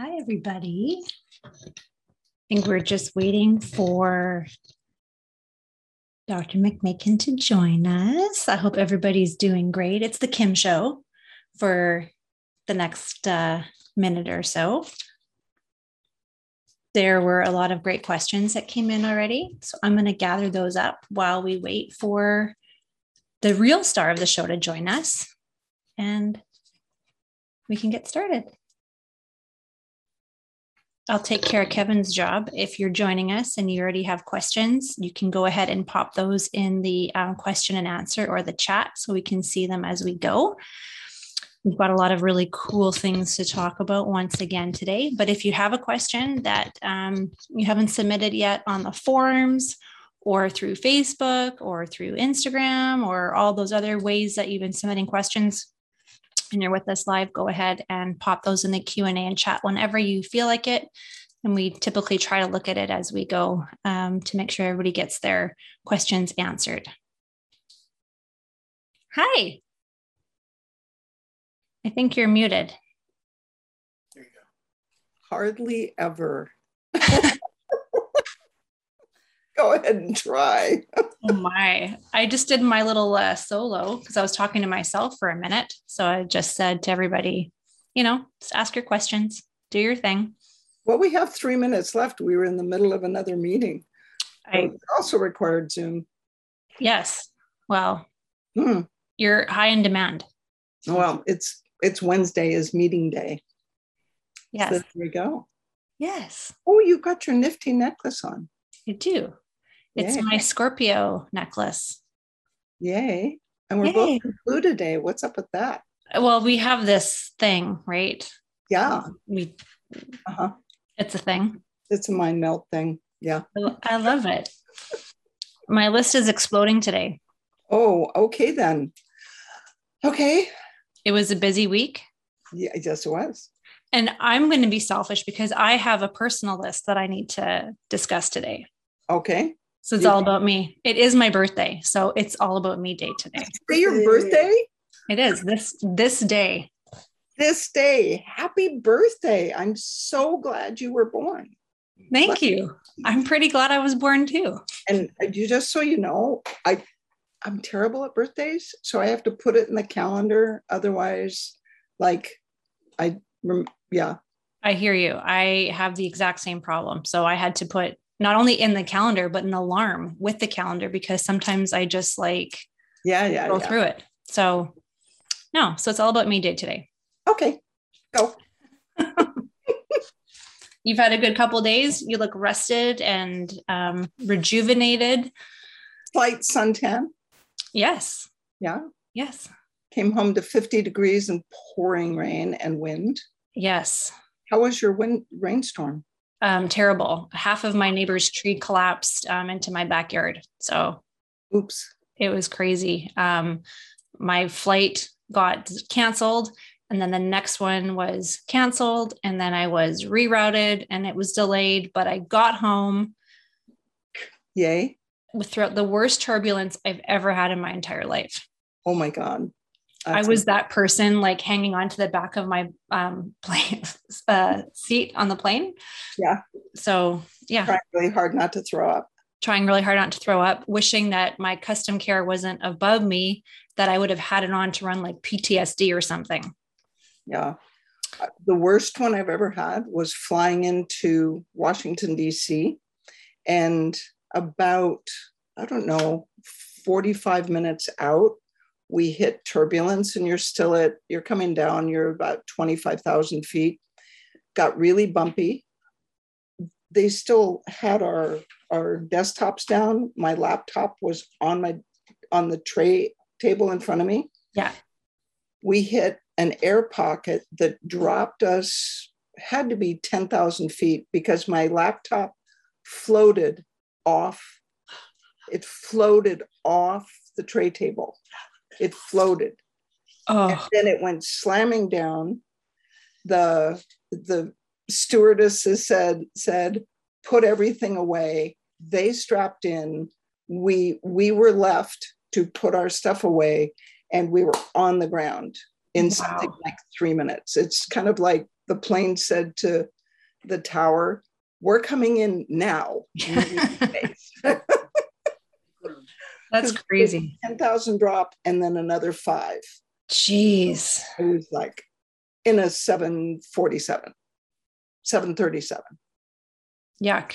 Hi, everybody. I think we're just waiting for Dr. McMakin to join us. I hope everybody's doing great. It's the Kim Show for the next uh, minute or so. There were a lot of great questions that came in already. So I'm going to gather those up while we wait for the real star of the show to join us. And we can get started. I'll take care of Kevin's job. If you're joining us and you already have questions, you can go ahead and pop those in the um, question and answer or the chat so we can see them as we go. We've got a lot of really cool things to talk about once again today. But if you have a question that um, you haven't submitted yet on the forums or through Facebook or through Instagram or all those other ways that you've been submitting questions, and you're with us live, go ahead and pop those in the Q&A and chat whenever you feel like it. And we typically try to look at it as we go um, to make sure everybody gets their questions answered. Hi. I think you're muted. There you go. Hardly ever. go ahead and try. oh my. I just did my little uh, solo because I was talking to myself for a minute. So I just said to everybody, you know, just ask your questions, do your thing. Well, we have three minutes left. We were in the middle of another meeting. I also required Zoom. Yes. Well, hmm. you're high in demand. Well, it's it's Wednesday is meeting day. Yes. So there we go. Yes. Oh, you got your nifty necklace on. I do. It's Yay. my Scorpio necklace. Yay. And we're Yay. both in blue today. What's up with that? Well, we have this thing, right? Yeah. We uh-huh. It's a thing. It's a mind melt thing. Yeah. I love it. My list is exploding today. Oh, okay then. Okay. It was a busy week. Yeah, yes, it was. And I'm going to be selfish because I have a personal list that I need to discuss today. Okay. So it's all about me. It is my birthday, so it's all about me day today. Today your birthday? It is this this day. This day. Happy birthday. I'm so glad you were born. Thank you. I'm pretty glad I was born too. And you just so you know, I I'm terrible at birthdays, so I have to put it in the calendar otherwise like I yeah. I hear you. I have the exact same problem. So I had to put not only in the calendar but an alarm with the calendar because sometimes i just like yeah yeah go yeah. through it. So no so it's all about me day today. Okay go. You've had a good couple days. You look rested and um, rejuvenated. Slight suntan. Yes. Yeah. Yes. Came home to 50 degrees and pouring rain and wind. Yes. How was your wind rainstorm um, terrible. Half of my neighbor's tree collapsed um, into my backyard. So, oops, it was crazy. Um, my flight got canceled, and then the next one was canceled, and then I was rerouted and it was delayed, but I got home. Yay. Throughout the worst turbulence I've ever had in my entire life. Oh my God. I was that person like hanging on to the back of my um, plane uh, seat on the plane. Yeah. So yeah, trying really hard not to throw up. Trying really hard not to throw up. Wishing that my custom care wasn't above me, that I would have had it on to run like PTSD or something. Yeah. Uh, the worst one I've ever had was flying into Washington D.C. and about I don't know 45 minutes out we hit turbulence and you're still at, you're coming down, you're about 25,000 feet, got really bumpy. They still had our, our desktops down. My laptop was on my, on the tray table in front of me. Yeah. We hit an air pocket that dropped us, had to be 10,000 feet because my laptop floated off. It floated off the tray table it floated. Oh. And then it went slamming down. The the stewardesses said said put everything away. They strapped in. We we were left to put our stuff away, and we were on the ground in wow. something like three minutes. It's kind of like the plane said to the tower, We're coming in now. That's crazy. 10,000 drop and then another five. Jeez. It was like in a 747, 737. Yuck.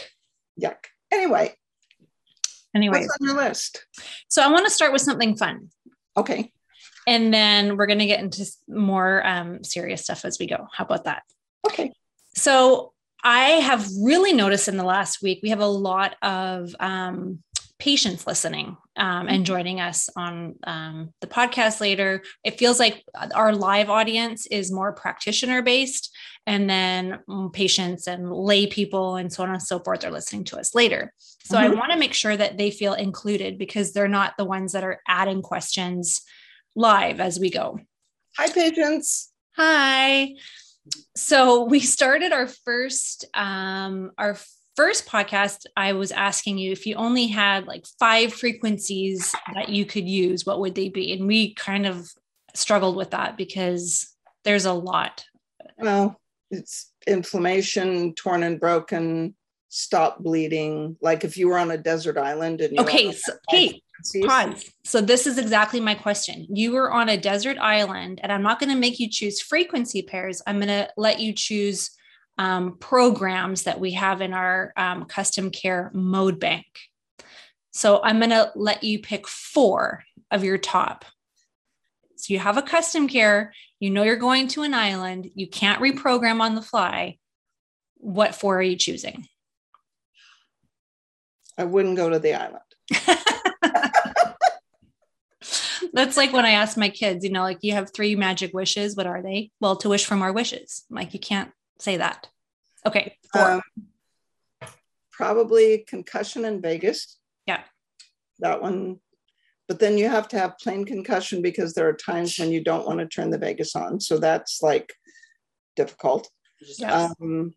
Yuck. Anyway. Anyway. What's on your list? So I want to start with something fun. Okay. And then we're going to get into more um, serious stuff as we go. How about that? Okay. So I have really noticed in the last week, we have a lot of um, patients listening um, and mm-hmm. joining us on um, the podcast later. It feels like our live audience is more practitioner based, and then patients and lay people and so on and so forth are listening to us later. So mm-hmm. I want to make sure that they feel included because they're not the ones that are adding questions live as we go. Hi, patients. Hi. So we started our first um, our first podcast, I was asking you if you only had like five frequencies that you could use, what would they be? And we kind of struggled with that because there's a lot. Well, it's inflammation, torn and broken, stop bleeding. Like if you were on a desert island and you okay, so, Kate, pause. So this is exactly my question. You were on a desert island, and I'm not going to make you choose frequency pairs. I'm going to let you choose um, programs that we have in our um, custom care mode bank. So I'm going to let you pick four of your top. So you have a custom care, you know you're going to an island, you can't reprogram on the fly. What four are you choosing? I wouldn't go to the island. That's like when I ask my kids, you know, like you have three magic wishes. What are they? Well, to wish for more wishes. Like you can't say that. Okay. Um, probably concussion in vagus. Yeah. That one. But then you have to have plain concussion because there are times when you don't want to turn the vagus on. So that's like difficult. Yes. Um,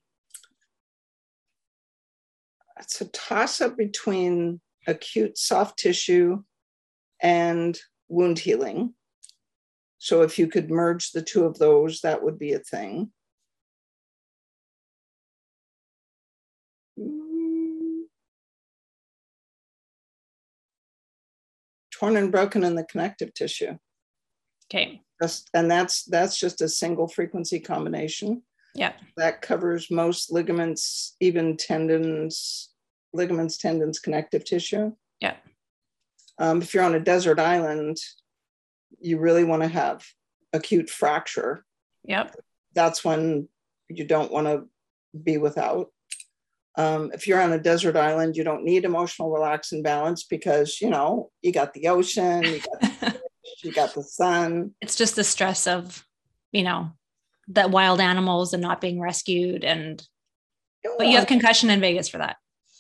it's a toss up between acute soft tissue and wound healing. So if you could merge the two of those, that would be a thing. Torn and broken in the connective tissue. Okay. Just, and that's that's just a single frequency combination. Yeah. That covers most ligaments, even tendons, ligaments, tendons, connective tissue. Yeah. Um, if you're on a desert island, you really want to have acute fracture. Yep. That's when you don't want to be without. Um, if you're on a desert island, you don't need emotional relax and balance because you know you got the ocean, you got the, you got the sun. It's just the stress of you know that wild animals and not being rescued, and but you have concussion in vagus for that.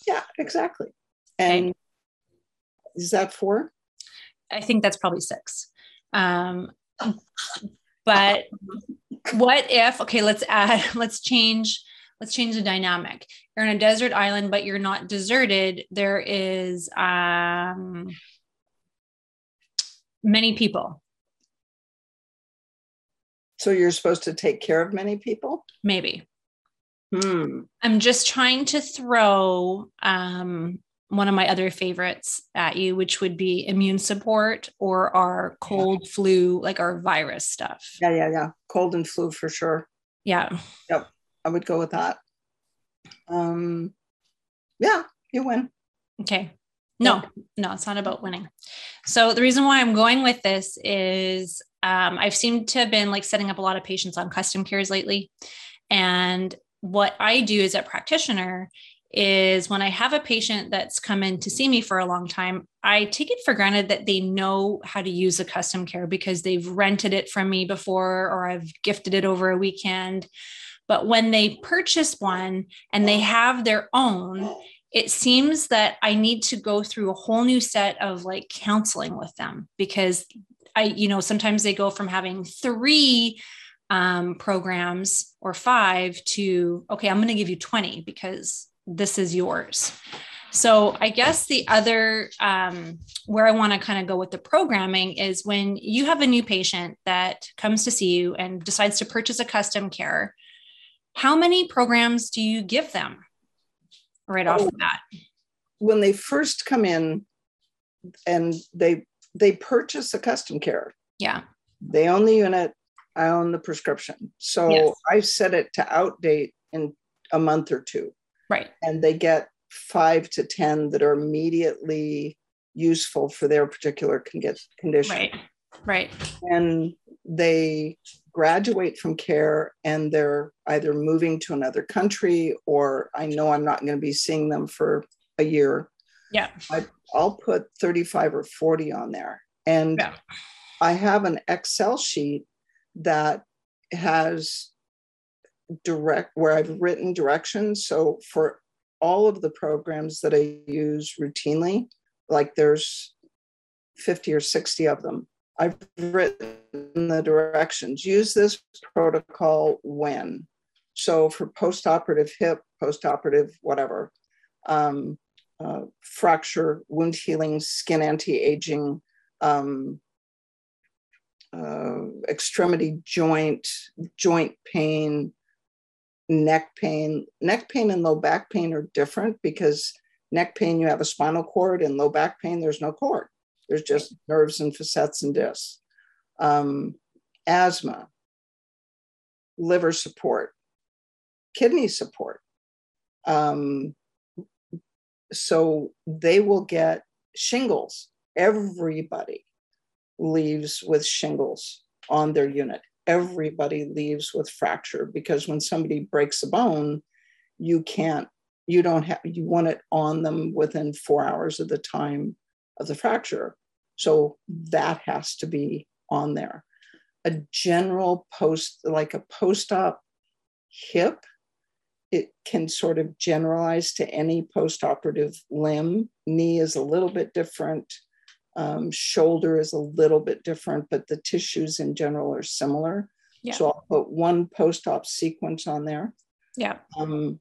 Yeah, exactly. And okay. is that four? I think that's probably six. Um, but what if? Okay, let's add. Let's change let's change the dynamic. You're on a desert island, but you're not deserted. There is um, many people. So you're supposed to take care of many people? Maybe. Hmm. I'm just trying to throw um, one of my other favorites at you, which would be immune support or our cold yeah. flu, like our virus stuff. Yeah, yeah, yeah. Cold and flu for sure. Yeah. Yep. I would go with that. Um, yeah, you win. Okay. No, no, it's not about winning. So the reason why I'm going with this is um, I've seemed to have been like setting up a lot of patients on custom cares lately. And what I do as a practitioner is when I have a patient that's come in to see me for a long time, I take it for granted that they know how to use a custom care because they've rented it from me before or I've gifted it over a weekend. But when they purchase one and they have their own, it seems that I need to go through a whole new set of like counseling with them because I, you know, sometimes they go from having three um, programs or five to, okay, I'm going to give you 20 because this is yours. So I guess the other um, where I want to kind of go with the programming is when you have a new patient that comes to see you and decides to purchase a custom care How many programs do you give them right off Oh. the bat? When they first come in and they they purchase a custom care, Yeah. they own the unit, I own the prescription. So Yes. I set it to outdate in a month or two. Right. and they get five to 10 that are immediately useful for their particular con- condition. Right. Right. And they graduate from care and they're either moving to another country or I know I'm not going to be seeing them for a year. Yeah. I'll put 35 or 40 on there. And Yeah. I have an Excel sheet that has direct where I've written directions. So for all of the programs that I use routinely, like there's 50 or 60 of them, I've written the directions. Use this protocol when. So for post-operative hip, post-operative whatever, um, uh, fracture, wound healing, skin anti-aging, um, uh, extremity joint, joint pain, neck pain. Neck pain and low back pain are different because neck pain, you have a spinal cord, and low back pain, there's no cord. There's just nerves and facets and discs. Um, asthma, liver support, kidney support. Um, so they will get shingles. Everybody leaves with shingles on their unit. Everybody leaves with fracture because when somebody breaks a bone, you can't, you don't have, you want it on them within four hours of the time of the fracture. So that has to be on there. A general post, like a post op hip, it can sort of generalize to any post operative limb. Knee is a little bit different. Um, shoulder is a little bit different, but the tissues in general are similar. Yeah. So I'll put one post op sequence on there. Yeah. Um,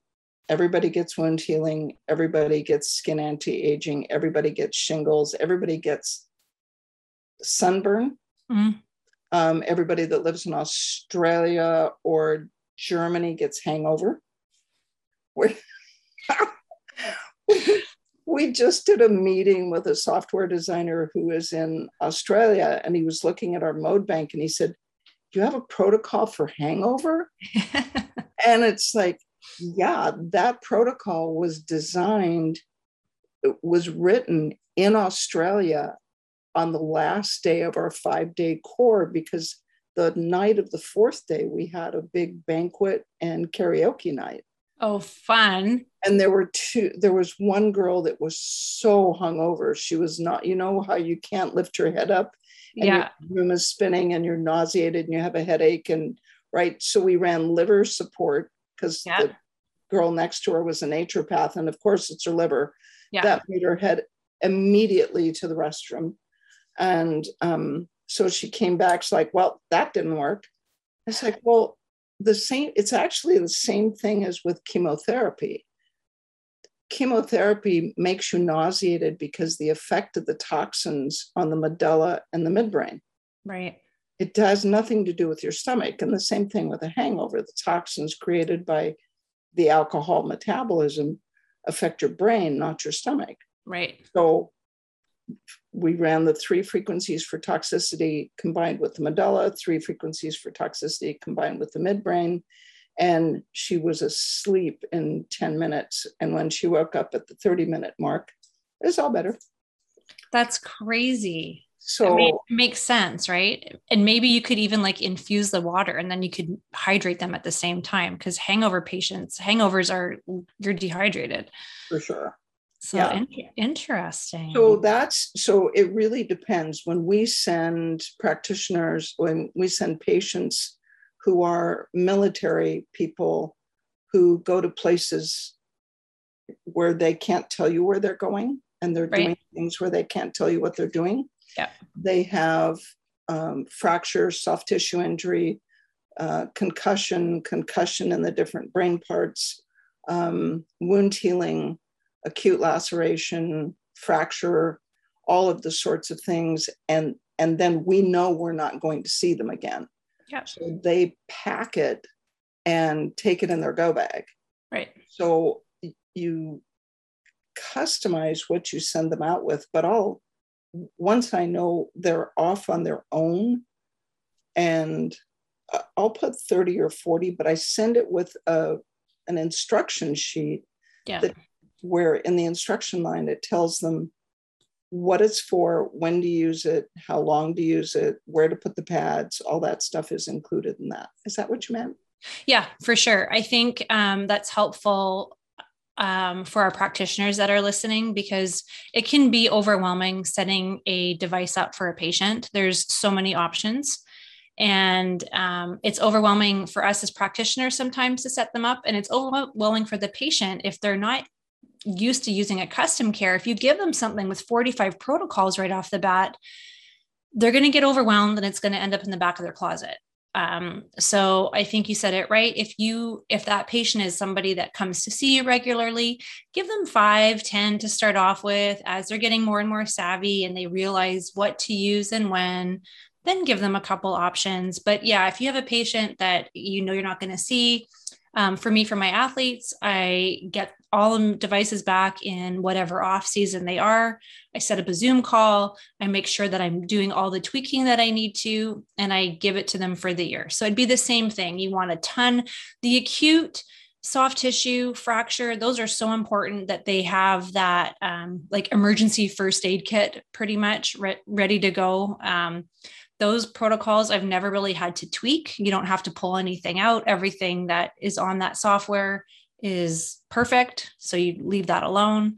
everybody gets wound healing, everybody gets skin anti aging, everybody gets shingles, everybody gets sunburn. Mhm. Um, everybody that lives in Australia or Germany gets hangover. We, we just did a meeting with a software designer who is in Australia, and he was looking at our mode bank and he said, Do you have a protocol for hangover? and it's like, yeah, that protocol was designed, it was written in Australia on the last day of our five day core because the night of the fourth day, we had a big banquet and karaoke night. oh, fun. And there were two, there was one girl that was so hungover. She was not, you know, how you can't lift your head up and Yeah. your room is spinning and you're nauseated and you have a headache. And right. So we ran liver support because Yeah. the girl next to her was a naturopath. And of course, it's her liver. Yeah. That made her head immediately to the restroom. And um, so she came back. She's like, well, that didn't work. It's like, well, the same, it's actually the same thing as with chemotherapy. Chemotherapy makes you nauseated because the effect of the toxins on the medulla and the midbrain. Right. It has nothing to do with your stomach. And the same thing with a hangover. The toxins created by the alcohol metabolism affect your brain, not your stomach. Right. So we ran the three frequencies for toxicity combined with the medulla, three frequencies for toxicity combined with the midbrain. And she was asleep in 10 minutes. And when she woke up at the 30 minute mark, it was all better. That's crazy. It So, ma- makes sense, right? And maybe you could even like infuse the water and then you could hydrate them at the same time because hangover patients, hangovers are you're dehydrated. for sure. So Yeah. in- interesting. So that's so it really depends. When we send practitioners, when we send patients who are military people who go to places where they can't tell you where they're going and they're Right. doing things where they can't tell you what they're doing. Yeah. They have um, fracture, soft tissue injury, uh, concussion, concussion in the different brain parts, um, wound healing, acute laceration, fracture, all of the sorts of things. And, and then we know we're not going to see them again. Yeah. So they pack it and take it in their go bag. Right. So you customize what you send them out with, but I'll once I know they're off on their own and I'll put 30 or 40, but I send it with a, an instruction sheet yeah. that where in the instruction line it tells them what it's for, when to use it, how long to use it, where to put the pads, all that stuff is included in that. Is that what you meant? Yeah, for sure. I think um, that's helpful um, for our practitioners that are listening because it can be overwhelming setting a device up for a patient. There's so many options. And um, it's overwhelming for us as practitioners sometimes to set them up, and it's overwhelming for the patient if they're not used to using a custom care. If you give them something with 45 protocols right off the bat, they're going to get overwhelmed and it's going to end up in the back of their closet. Um, so I think you said it right. If you, if that patient is somebody that comes to see you regularly, give them five, ten to start off with as they're getting more and more savvy and they realize what to use and when, then give them a couple options. But yeah, if you have a patient that you know you're not going to see, um, for me, for my athletes, I get all the devices back in whatever off season they are. I set up a Zoom call. I make sure that I'm doing all the tweaking that I need to, and I give it to them for the year. So it'd be the same thing. You want a ton, the acute soft tissue fracture those are so important that they have that um, like emergency first aid kit pretty much re- ready to go um, those protocols I've never really had to tweak. You don't have to pull anything out. Everything that is on that software is perfect. So you leave that alone.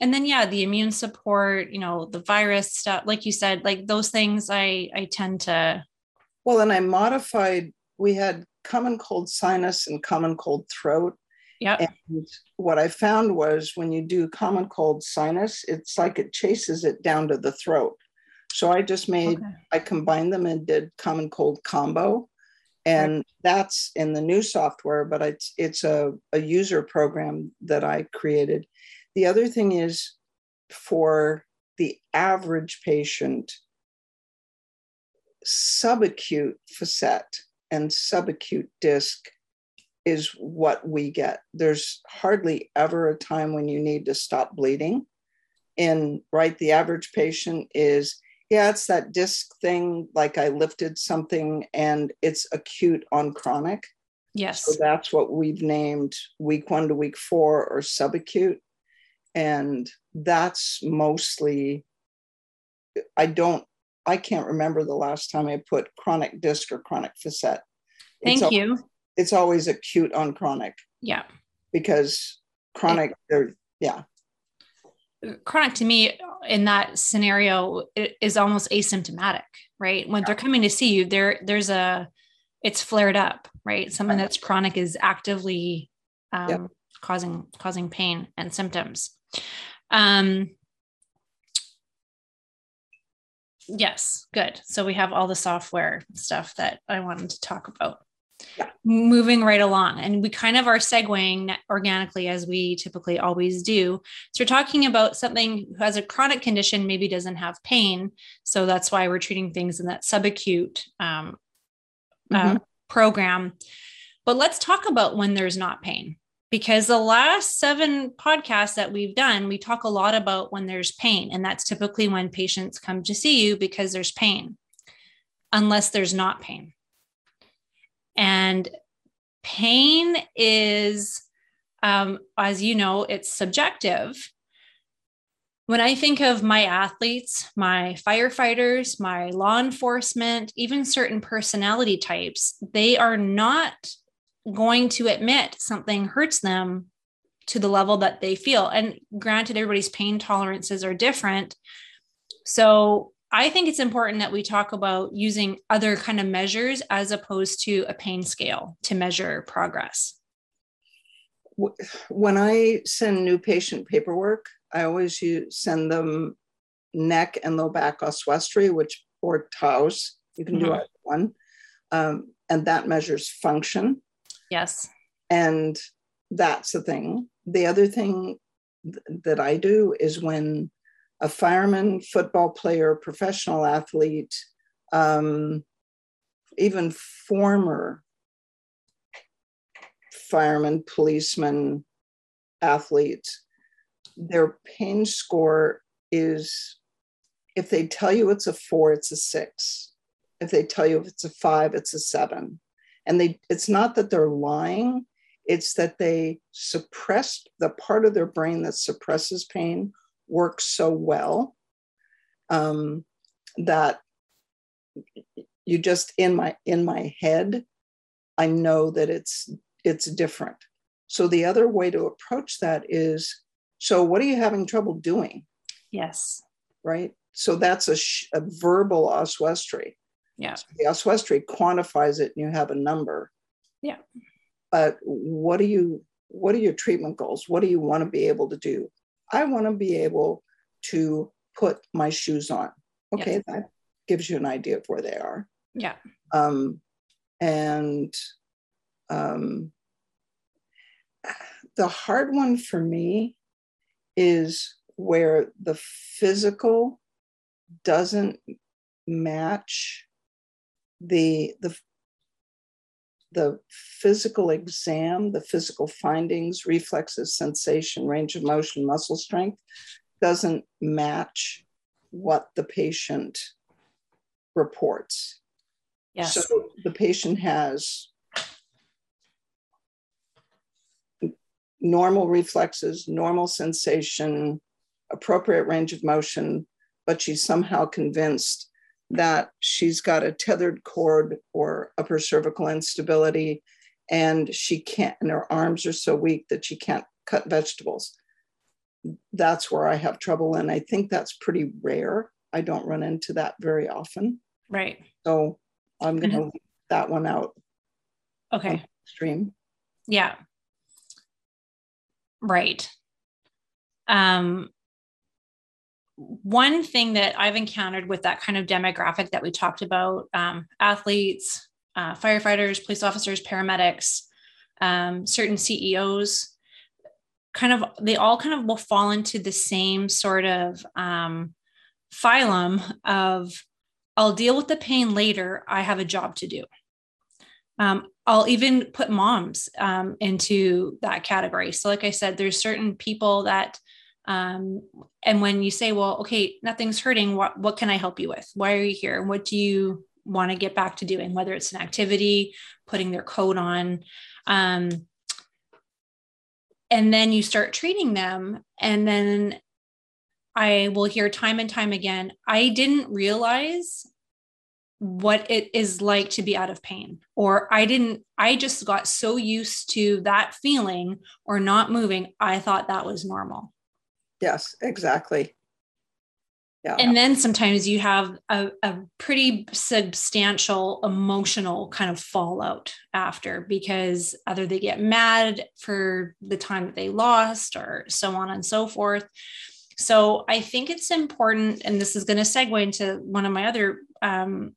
And then yeah, the immune support, you know, the virus stuff, like you said, like those things I I tend to well, and I modified, we had common cold sinus and common cold throat. Yeah. And what I found was when you do common cold sinus, it's like it chases it down to the throat. So I just made, okay. I combined them and did common cold combo. And right. that's in the new software, but it's, it's a, a user program that I created. The other thing is for the average patient, subacute facet and subacute disc is what we get. There's hardly ever a time when you need to stop bleeding. And right, the average patient is yeah, it's that disc thing, like I lifted something and it's acute on chronic. Yes. So that's what we've named week one to week four or subacute. And that's mostly, I don't, I can't remember the last time I put chronic disc or chronic facet. Thank it's you. Always, it's always acute on chronic. Yeah. Because chronic, it, yeah chronic to me in that scenario is almost asymptomatic right? When they're coming to see you there there's a it's flared up right? Something that's chronic is actively um, yep. causing causing pain and symptoms. Um yes good. So we have all the software stuff that i wanted to talk about yeah. moving right along. And we kind of are segueing organically as we typically always do. So we're talking about something who has a chronic condition, maybe doesn't have pain. So that's why we're treating things in that subacute um, uh, mm-hmm. uh, program. But let's talk about when there's not pain. Because the last seven podcasts that we've done, we talk a lot about when there's pain. And that's typically when patients come to see you because there's pain, unless there's not pain. And pain is, um, as you know, it's subjective. When I think of my athletes, my firefighters, my law enforcement, even certain personality types, they are not going to admit something hurts them to the level that they feel. And granted, everybody's pain tolerances are different. So I think it's important that we talk about using other kind of measures as opposed to a pain scale to measure progress. When I send new patient paperwork, I always use, send them neck and low back oswestry, which or TAOS. You can mm-hmm. do either one, um, and that measures function. Yes, and that's the thing. The other thing th- that I do is when a fireman, football player, professional athlete, um, even former fireman, policeman, athletes, their pain score is if they tell you it's a four, it's a six. If they tell you it's a five, it's a seven. And they it's not that they're lying, it's that they suppress the part of their brain that suppresses pain works so well um, that you just in my in my head i know that it's it's different. So the other way to approach that is so what are you having trouble doing? Yes. Right? So that's a, sh- a verbal oswestry. Yeah. So the oswestry quantifies it and you have a number. Yeah. But what are you what are your treatment goals? What do you want to be able to do i want to be able to put my shoes on okay yes. that gives you an idea of where they are yeah. Um, and um, the hard one for me is where the physical doesn't match the the the physical exam, the physical findings, reflexes, sensation, range of motion, muscle strength doesn't match what the patient reports. Yes. So the patient has normal reflexes, normal sensation, appropriate range of motion, but she's somehow convinced that she's got a tethered cord or upper cervical instability and she can't and her arms are so weak that she can't cut vegetables that's where i have trouble and i think that's pretty rare i don't run into that very often right so I'm going to mm-hmm. leave that one out. Okay. Stream. Yeah. Right. Um, one thing that I've encountered with that kind of demographic that we talked about um, athletes, uh, firefighters, police officers, paramedics, um, certain CEOs kind of, they all kind of will fall into the same sort of um, phylum of I'll deal with the pain later. I have a job to do. Um, I'll even put moms um, into that category. So, like I said, there's certain people that, um, and when you say, well, okay, nothing's hurting, what, what can I help you with? Why are you here? What do you want to get back to doing? Whether it's an activity, putting their coat on. Um, and then you start treating them. And then I will hear time and time again, I didn't realize what it is like to be out of pain or i didn't i just got so used to that feeling or not moving i thought that was normal yes exactly yeah. And then sometimes you have a, a pretty substantial emotional kind of fallout after because either they get mad for the time that they lost or so on and so forth. So I think it's important, and this is going to segue into one of my other um,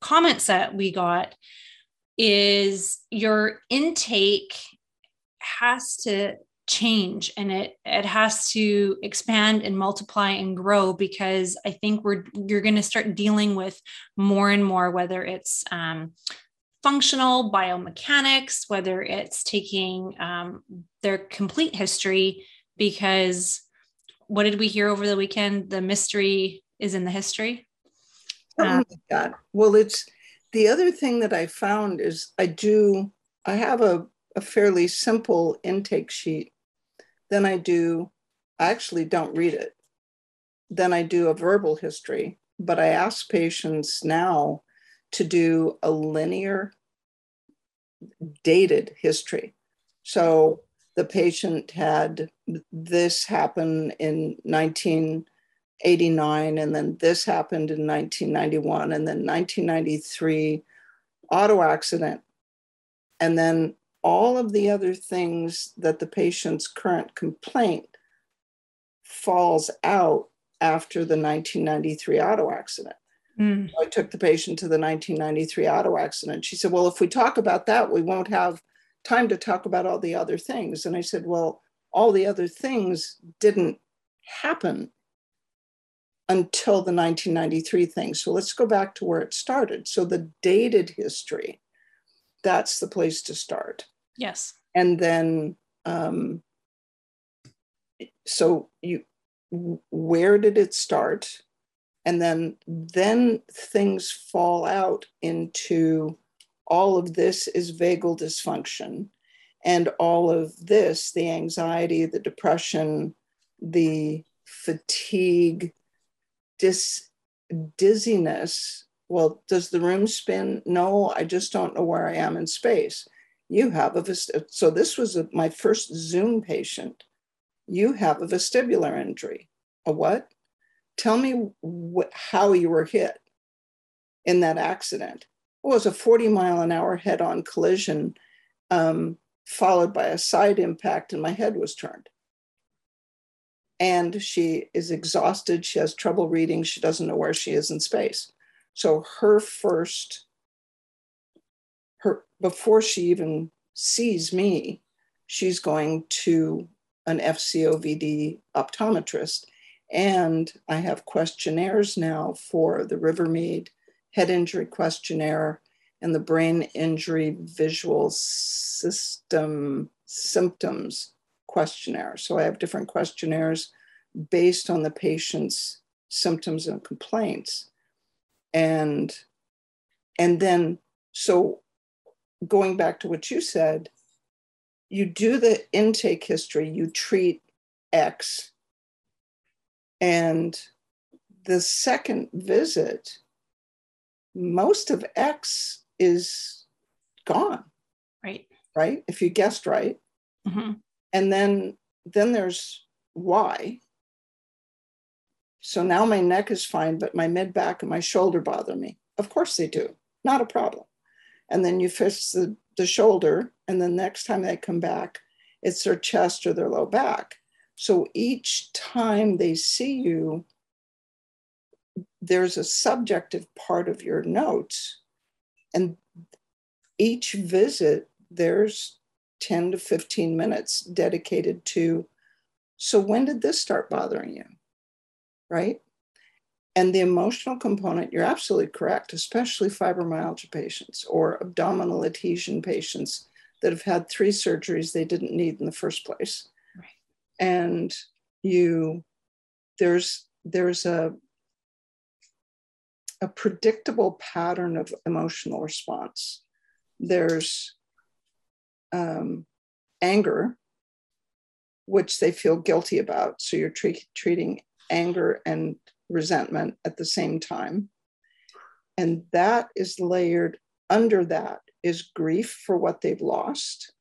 comments that we got is your intake has to change and it it has to expand and multiply and grow because I think we're you're going to start dealing with more and more whether it's um, functional biomechanics, whether it's taking um, their complete history because what did we hear over the weekend? The mystery is in the history. Something like that. Well, it's the other thing that I found is I do, I have a, a fairly simple intake sheet. Then I do, I actually don't read it. Then I do a verbal history, but I ask patients now to do a linear dated history. So the patient had this happen in 1989, and then this happened in 1991 and then 1993 auto accident and then all of the other things that the patient's current complaint falls out after the 1993 auto accident mm. i took the patient to the 1993 auto accident she said well if we talk about that we won't have time to talk about all the other things and i said well all the other things didn't happen until the 1993 thing. So let's go back to where it started. So the dated history, that's the place to start. Yes. And then, um, so you, where did it start? And then, then things fall out into all of this is vagal dysfunction. And all of this, the anxiety, the depression, the fatigue, dis, dizziness. Well, does the room spin? No, I just don't know where I am in space. You have a so this was a, my first Zoom patient. You have a vestibular injury. A what? Tell me wh- how you were hit in that accident. It was a 40 mile an hour head on collision, um, followed by a side impact, and my head was turned and she is exhausted. She has trouble reading. She doesn't know where she is in space. So her first, before she even sees me, she's going to an FCOVD optometrist. And I have questionnaires now for the Rivermead head injury questionnaire and the brain injury visual system symptoms questionnaire. So I have different questionnaires based on the patient's symptoms and complaints. And and then so going back to what you said, you do the intake history, you treat X. And the second visit, most of X is gone. Right. Right. If you guessed right. Mm-hmm and then then there's why so now my neck is fine but my mid back and my shoulder bother me of course they do not a problem and then you fix the, the shoulder and the next time they come back it's their chest or their low back. So each time they see you there's a subjective part of your notes and each visit there's 10 to 15 minutes dedicated to so when did this start bothering you? Right and the emotional component you're absolutely correct especially fibromyalgia patients or abdominal adhesion patients that have had three surgeries they didn't need in the first place right. and you there's there's a a predictable pattern of emotional response there's um, anger, which they feel guilty about. So you're tre- treating anger and resentment at the same time. And that is layered under that is grief for what they've lost.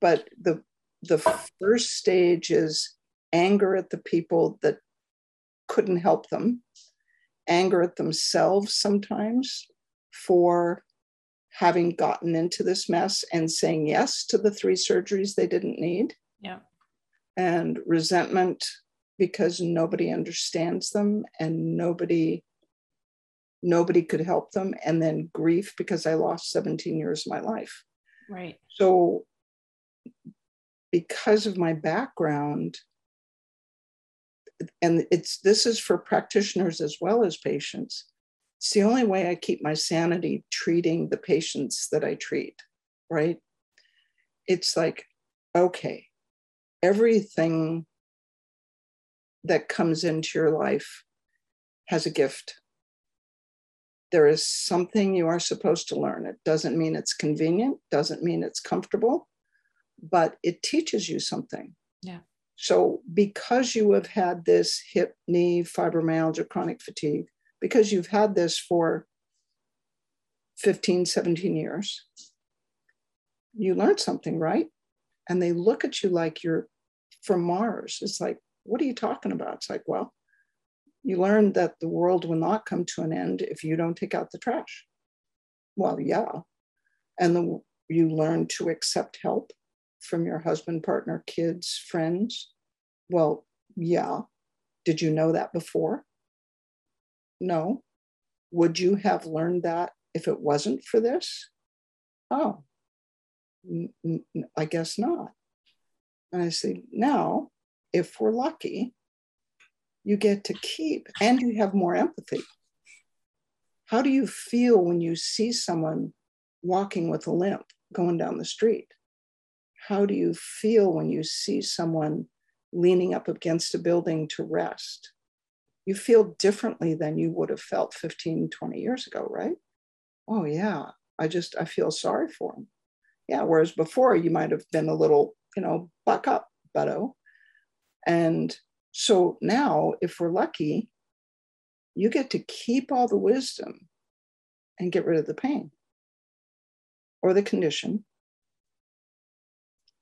But the, the first stage is anger at the people that couldn't help them, anger at themselves sometimes for having gotten into this mess and saying yes to the three surgeries they didn't need. Yeah. And resentment because nobody understands them and nobody nobody could help them and then grief because I lost 17 years of my life. Right. So because of my background and it's this is for practitioners as well as patients it's the only way I keep my sanity treating the patients that I treat, right? It's like, okay, everything that comes into your life has a gift. There is something you are supposed to learn. It doesn't mean it's convenient, doesn't mean it's comfortable, but it teaches you something. Yeah. So, because you have had this hip, knee, fibromyalgia, chronic fatigue, because you've had this for 15, 17 years, you learned something, right? And they look at you like you're from Mars. It's like, what are you talking about? It's like, well, you learned that the world will not come to an end if you don't take out the trash. Well, yeah. And the, you learn to accept help from your husband, partner, kids, friends. Well, yeah. Did you know that before? No. Would you have learned that if it wasn't for this? Oh, I guess not. And I say, now, if we're lucky, you get to keep and you have more empathy. How do you feel when you see someone walking with a limp going down the street? how do you feel when you see someone leaning up against a building to rest? You feel differently than you would have felt 15, 20 years ago, right? Oh, yeah. I just, I feel sorry for him. Yeah. Whereas before, you might have been a little, you know, buck up, Beto. And so now, if we're lucky, you get to keep all the wisdom and get rid of the pain or the condition.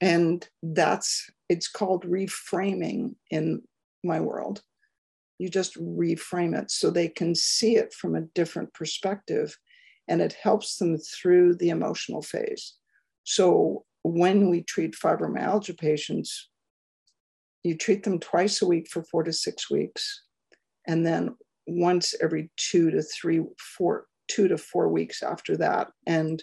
And that's, it's called reframing in my world. You just reframe it so they can see it from a different perspective and it helps them through the emotional phase. So when we treat fibromyalgia patients, you treat them twice a week for four to six weeks, and then once every two to three, four, two to four weeks after that. And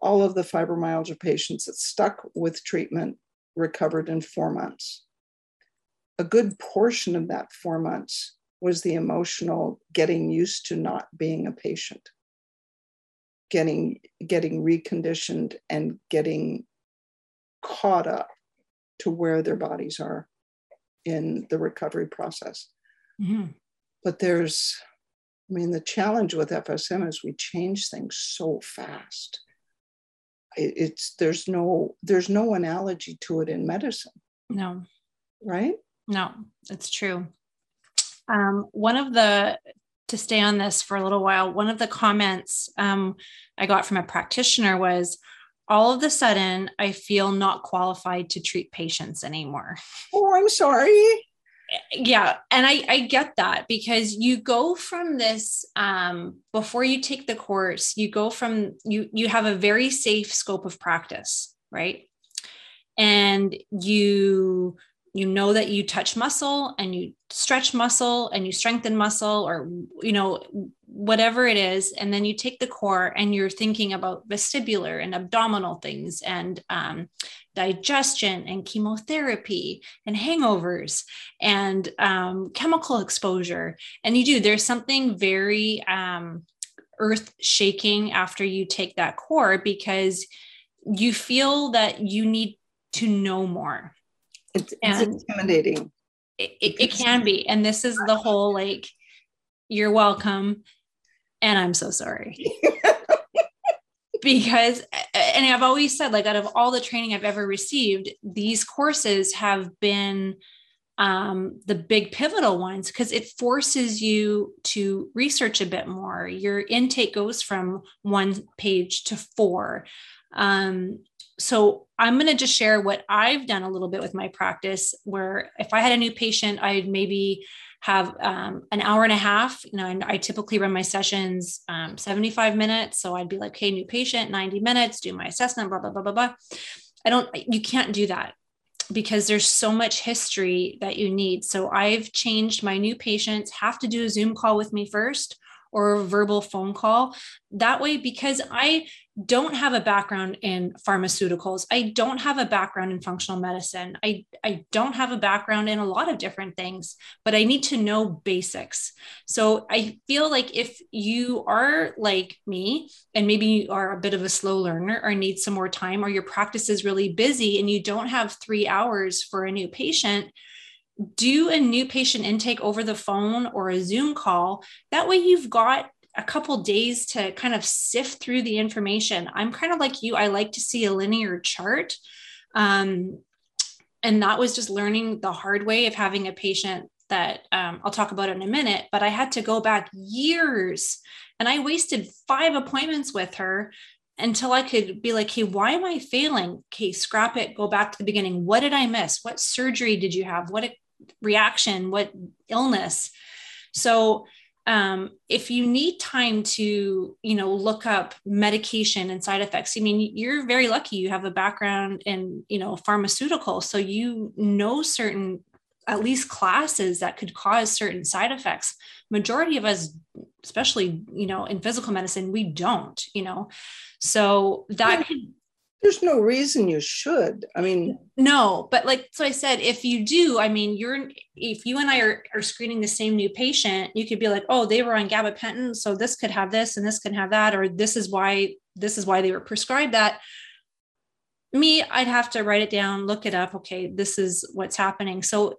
all of the fibromyalgia patients that stuck with treatment recovered in four months. A good portion of that four months was the emotional getting used to not being a patient, getting, getting reconditioned and getting caught up to where their bodies are in the recovery process. Mm-hmm. But there's, I mean, the challenge with FSM is we change things so fast. It's there's no there's no analogy to it in medicine. No. Right? No, it's true. Um, one of the to stay on this for a little while, one of the comments um, I got from a practitioner was, all of a sudden I feel not qualified to treat patients anymore. Oh, I'm sorry. Yeah, and I I get that because you go from this um before you take the course, you go from you you have a very safe scope of practice, right? And you you know that you touch muscle and you stretch muscle and you strengthen muscle or you know whatever it is and then you take the core and you're thinking about vestibular and abdominal things and um, digestion and chemotherapy and hangovers and um, chemical exposure. And you do there's something very um, earth shaking after you take that core because you feel that you need to know more it's, it's intimidating. It, it, it can be. And this is the whole like, you're welcome. And I'm so sorry. because and I've always said like out of all the training I've ever received, these courses have been um, the big pivotal ones because it forces you to research a bit more. Your intake goes from one page to four. Um, so I'm going to just share what I've done a little bit with my practice. Where if I had a new patient, I'd maybe have um, an hour and a half. You know, I typically run my sessions um, 75 minutes. So I'd be like, "Hey, new patient, 90 minutes, do my assessment, blah blah blah blah blah." I don't. You can't do that because there's so much history that you need. So I've changed my new patients have to do a Zoom call with me first or a verbal phone call. That way, because I don't have a background in pharmaceuticals, I don't have a background in functional medicine, I, I don't have a background in a lot of different things, but I need to know basics. So I feel like if you are like me, and maybe you are a bit of a slow learner or need some more time, or your practice is really busy and you don't have three hours for a new patient, do a new patient intake over the phone or a Zoom call. That way, you've got a couple days to kind of sift through the information. I'm kind of like you, I like to see a linear chart. Um, and that was just learning the hard way of having a patient that um, I'll talk about in a minute, but I had to go back years and I wasted five appointments with her until I could be like, hey, why am I failing? Okay, scrap it, go back to the beginning. What did I miss? What surgery did you have? What reaction, what illness. So um, if you need time to you know look up medication and side effects i mean you're very lucky you have a background in you know pharmaceutical. So you know certain at least classes that could cause certain side effects. Majority of us especially you know in physical medicine we don't you know. So that could there's no reason you should. I mean, no, but like, so I said, if you do, I mean, you're, if you and I are, are screening the same new patient, you could be like, oh, they were on gabapentin. So this could have this and this could have that, or this is why, this is why they were prescribed that. me, I'd have to write it down, look it up. Okay, this is what's happening. So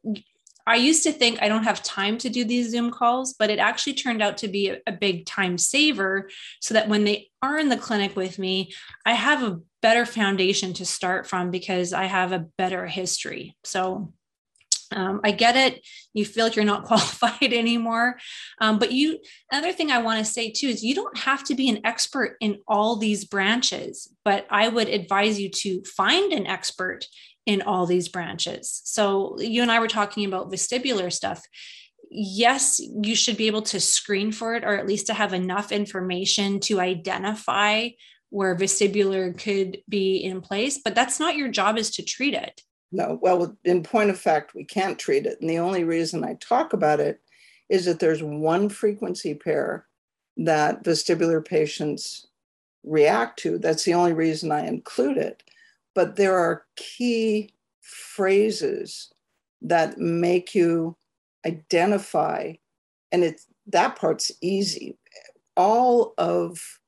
I used to think I don't have time to do these Zoom calls, but it actually turned out to be a, big time saver so that when they are in the clinic with me, I have a better foundation to start from because I have a better history. So um, I get it. You feel like you're not qualified anymore. Um, but you, another thing I want to say too is you don't have to be an expert in all these branches, but I would advise you to find an expert in all these branches. So you and I were talking about vestibular stuff. Yes, you should be able to screen for it or at least to have enough information to identify where vestibular could be in place, but that's not your job is to treat it no, well, in point of fact, we can't treat it. And the only reason I talk about it is that there's one frequency pair that vestibular patients react to. That's the only reason I include it. But there are key phrases that make you identify, and it's that part's easy. All of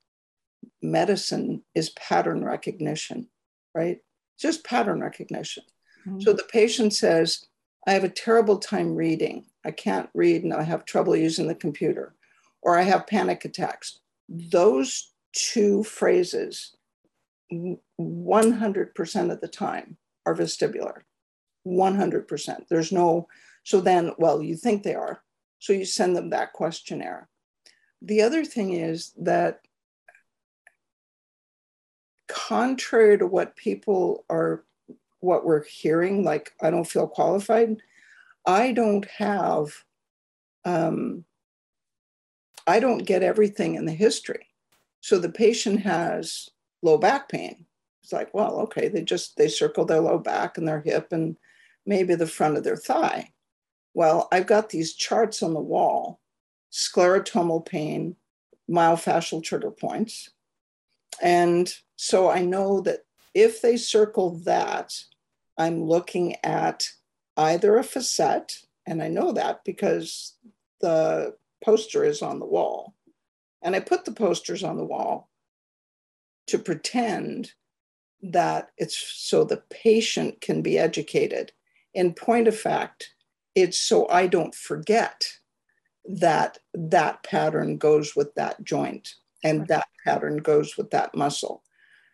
medicine is pattern recognition, right? Just pattern recognition. Mm-hmm. So the patient says, I have a terrible time reading. I can't read and I have trouble using the computer, or I have panic attacks. Those two phrases, 100% of the time, are vestibular. 100%. There's no, so then, well, you think they are. So you send them that questionnaire. The other thing is that, contrary to what people are what we're hearing, like I don't feel qualified, I don't have, um, I don't get everything in the history. So the patient has low back pain. It's like, well, okay, they just they circle their low back and their hip and maybe the front of their thigh. Well, I've got these charts on the wall, sclerotomal pain, myofascial trigger points. And so I know that if they circle that, I'm looking at either a facet, and I know that because the poster is on the wall. And I put the posters on the wall to pretend that it's so the patient can be educated. In point of fact, it's so I don't forget that that pattern goes with that joint and that pattern goes with that muscle.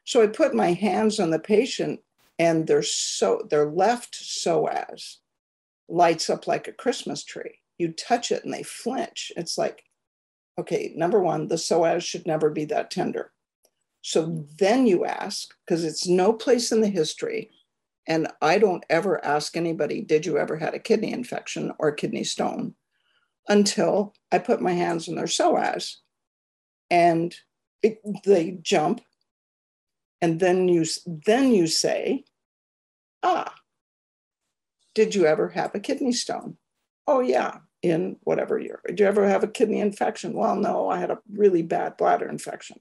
So I put my hands on the patient and their so their left psoas lights up like a Christmas tree. You touch it and they flinch. It's like, okay, number one, the psoas should never be that tender. So then you ask, because it's no place in the history, and I don't ever ask anybody, did you ever had a kidney infection or kidney stone? Until I put my hands on their psoas and it, they jump and then you then you say ah did you ever have a kidney stone? Oh yeah in whatever year. Did you ever have a kidney infection? Well no i had a really bad bladder infection.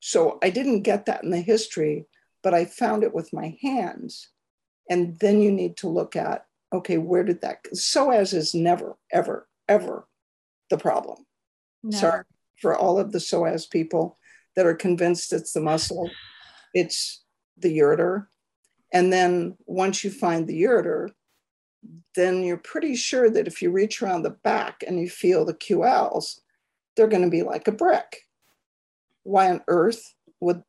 So i didn't get that in the history but i found it with my hands. And then you need to look at okay where did that psoas is never ever ever the problem. Never. sorry for all of the psoas people that are convinced it's the muscle, it's the ureter. And then once you find the ureter, then you're pretty sure that if you reach around the back and you feel the QLs, they're going to be like a brick. Why on earth would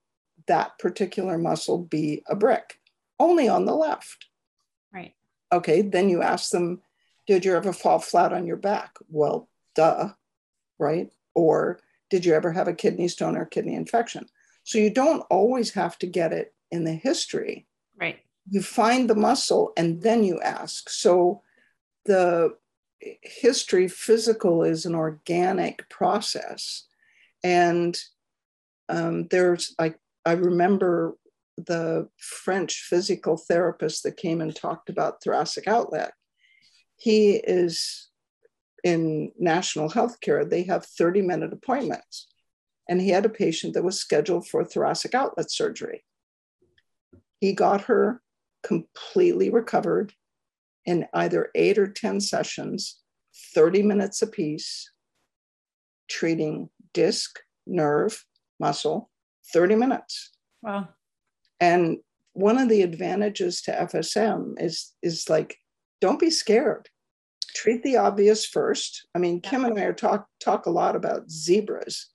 that particular muscle be a brick? Only on the left. Right. Okay, then you ask them, Did you ever fall flat on your back? Well, duh, right? Or did you ever have a kidney stone or kidney infection? So you don't always have to get it in the history. Right. You find the muscle and then you ask. So the history physical is an organic process. And um, there's, I, I remember the French physical therapist that came and talked about thoracic outlet. He is in national healthcare, they have 30 minute appointments. And he had a patient that was scheduled for thoracic outlet surgery. He got her completely recovered in either eight or 10 sessions, 30 minutes apiece, treating disc, nerve, muscle, 30 minutes. Wow. And one of the advantages to FSM is is like don't be scared. Treat the obvious first. I mean, Kim and I are talk talk a lot about zebras,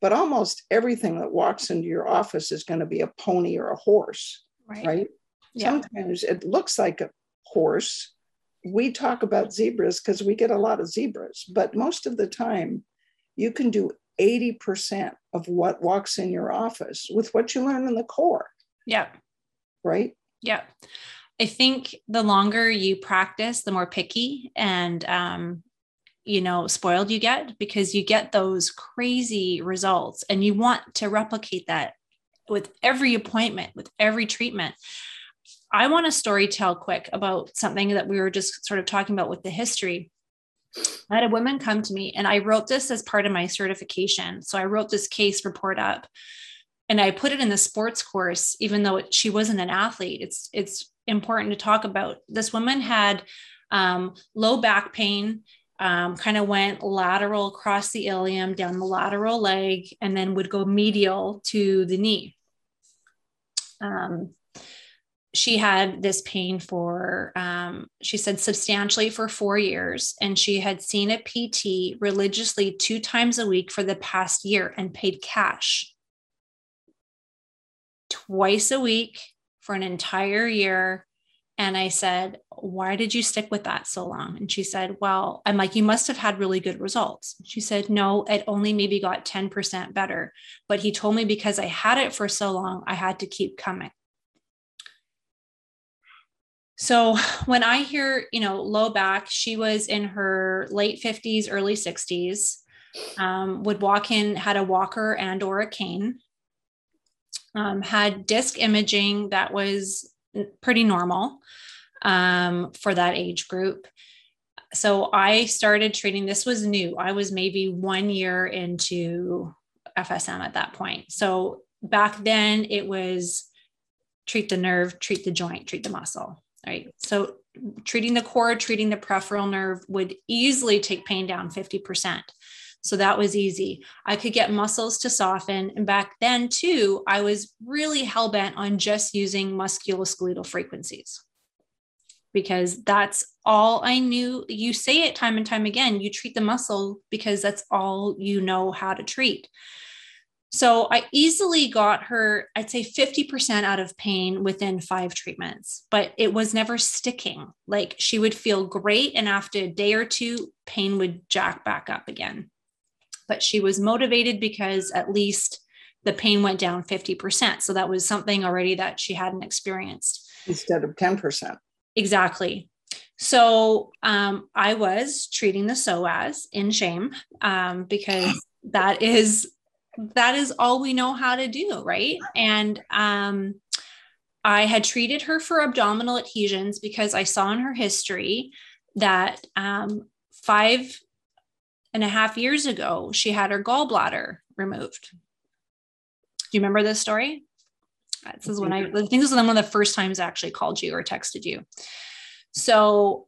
but almost everything that walks into your office is going to be a pony or a horse, right? right? Yeah. Sometimes it looks like a horse. We talk about zebras because we get a lot of zebras, but most of the time, you can do 80% of what walks in your office with what you learn in the core. Yeah. Right? Yeah. I think the longer you practice, the more picky and um, you know spoiled you get because you get those crazy results and you want to replicate that with every appointment with every treatment i want to story tell quick about something that we were just sort of talking about with the history I had a woman come to me and I wrote this as part of my certification. So I wrote this case report up and I put it in the sports course, even though she wasn't an athlete. It's, it's important to talk about. This woman had um, low back pain um, kind of went lateral across the ilium down the lateral leg and then would go medial to the knee. Um, she had this pain for, um, she said, substantially for four years. And she had seen a PT religiously two times a week for the past year and paid cash twice a week for an entire year and I said, Why did you stick with that so long? And she said, Well, I'm like, You must have had really good results. She said, No, it only maybe got 10% better. But he told me because I had it for so long, I had to keep coming. So when I hear, you know, low back, she was in her late 50s, early 60s, um, would walk in, had a walker and or a cane, um, had disc imaging that was pretty normal um, for that age group. So I started treating, this was new. I was maybe one year into FSM at that point. So back then it was treat the nerve, treat the joint, treat the muscle, right? So treating the core, treating the peripheral nerve would easily take pain down 50%. So that was easy. I could get muscles to soften. And back then, too, I was really hell bent on just using musculoskeletal frequencies because that's all I knew. You say it time and time again you treat the muscle because that's all you know how to treat. So I easily got her, I'd say 50% out of pain within five treatments, but it was never sticking. Like she would feel great. And after a day or two, pain would jack back up again but she was motivated because at least the pain went down 50%. So that was something already that she hadn't experienced. Instead of 10%. Exactly. So um, I was treating the psoas in shame um, because that is that is all we know how to do, right? And um, I had treated her for abdominal adhesions because I saw in her history that um, five and a half years ago, she had her gallbladder removed. Do you remember this story? This is when I, I think this was one of the first times I actually called you or texted you. So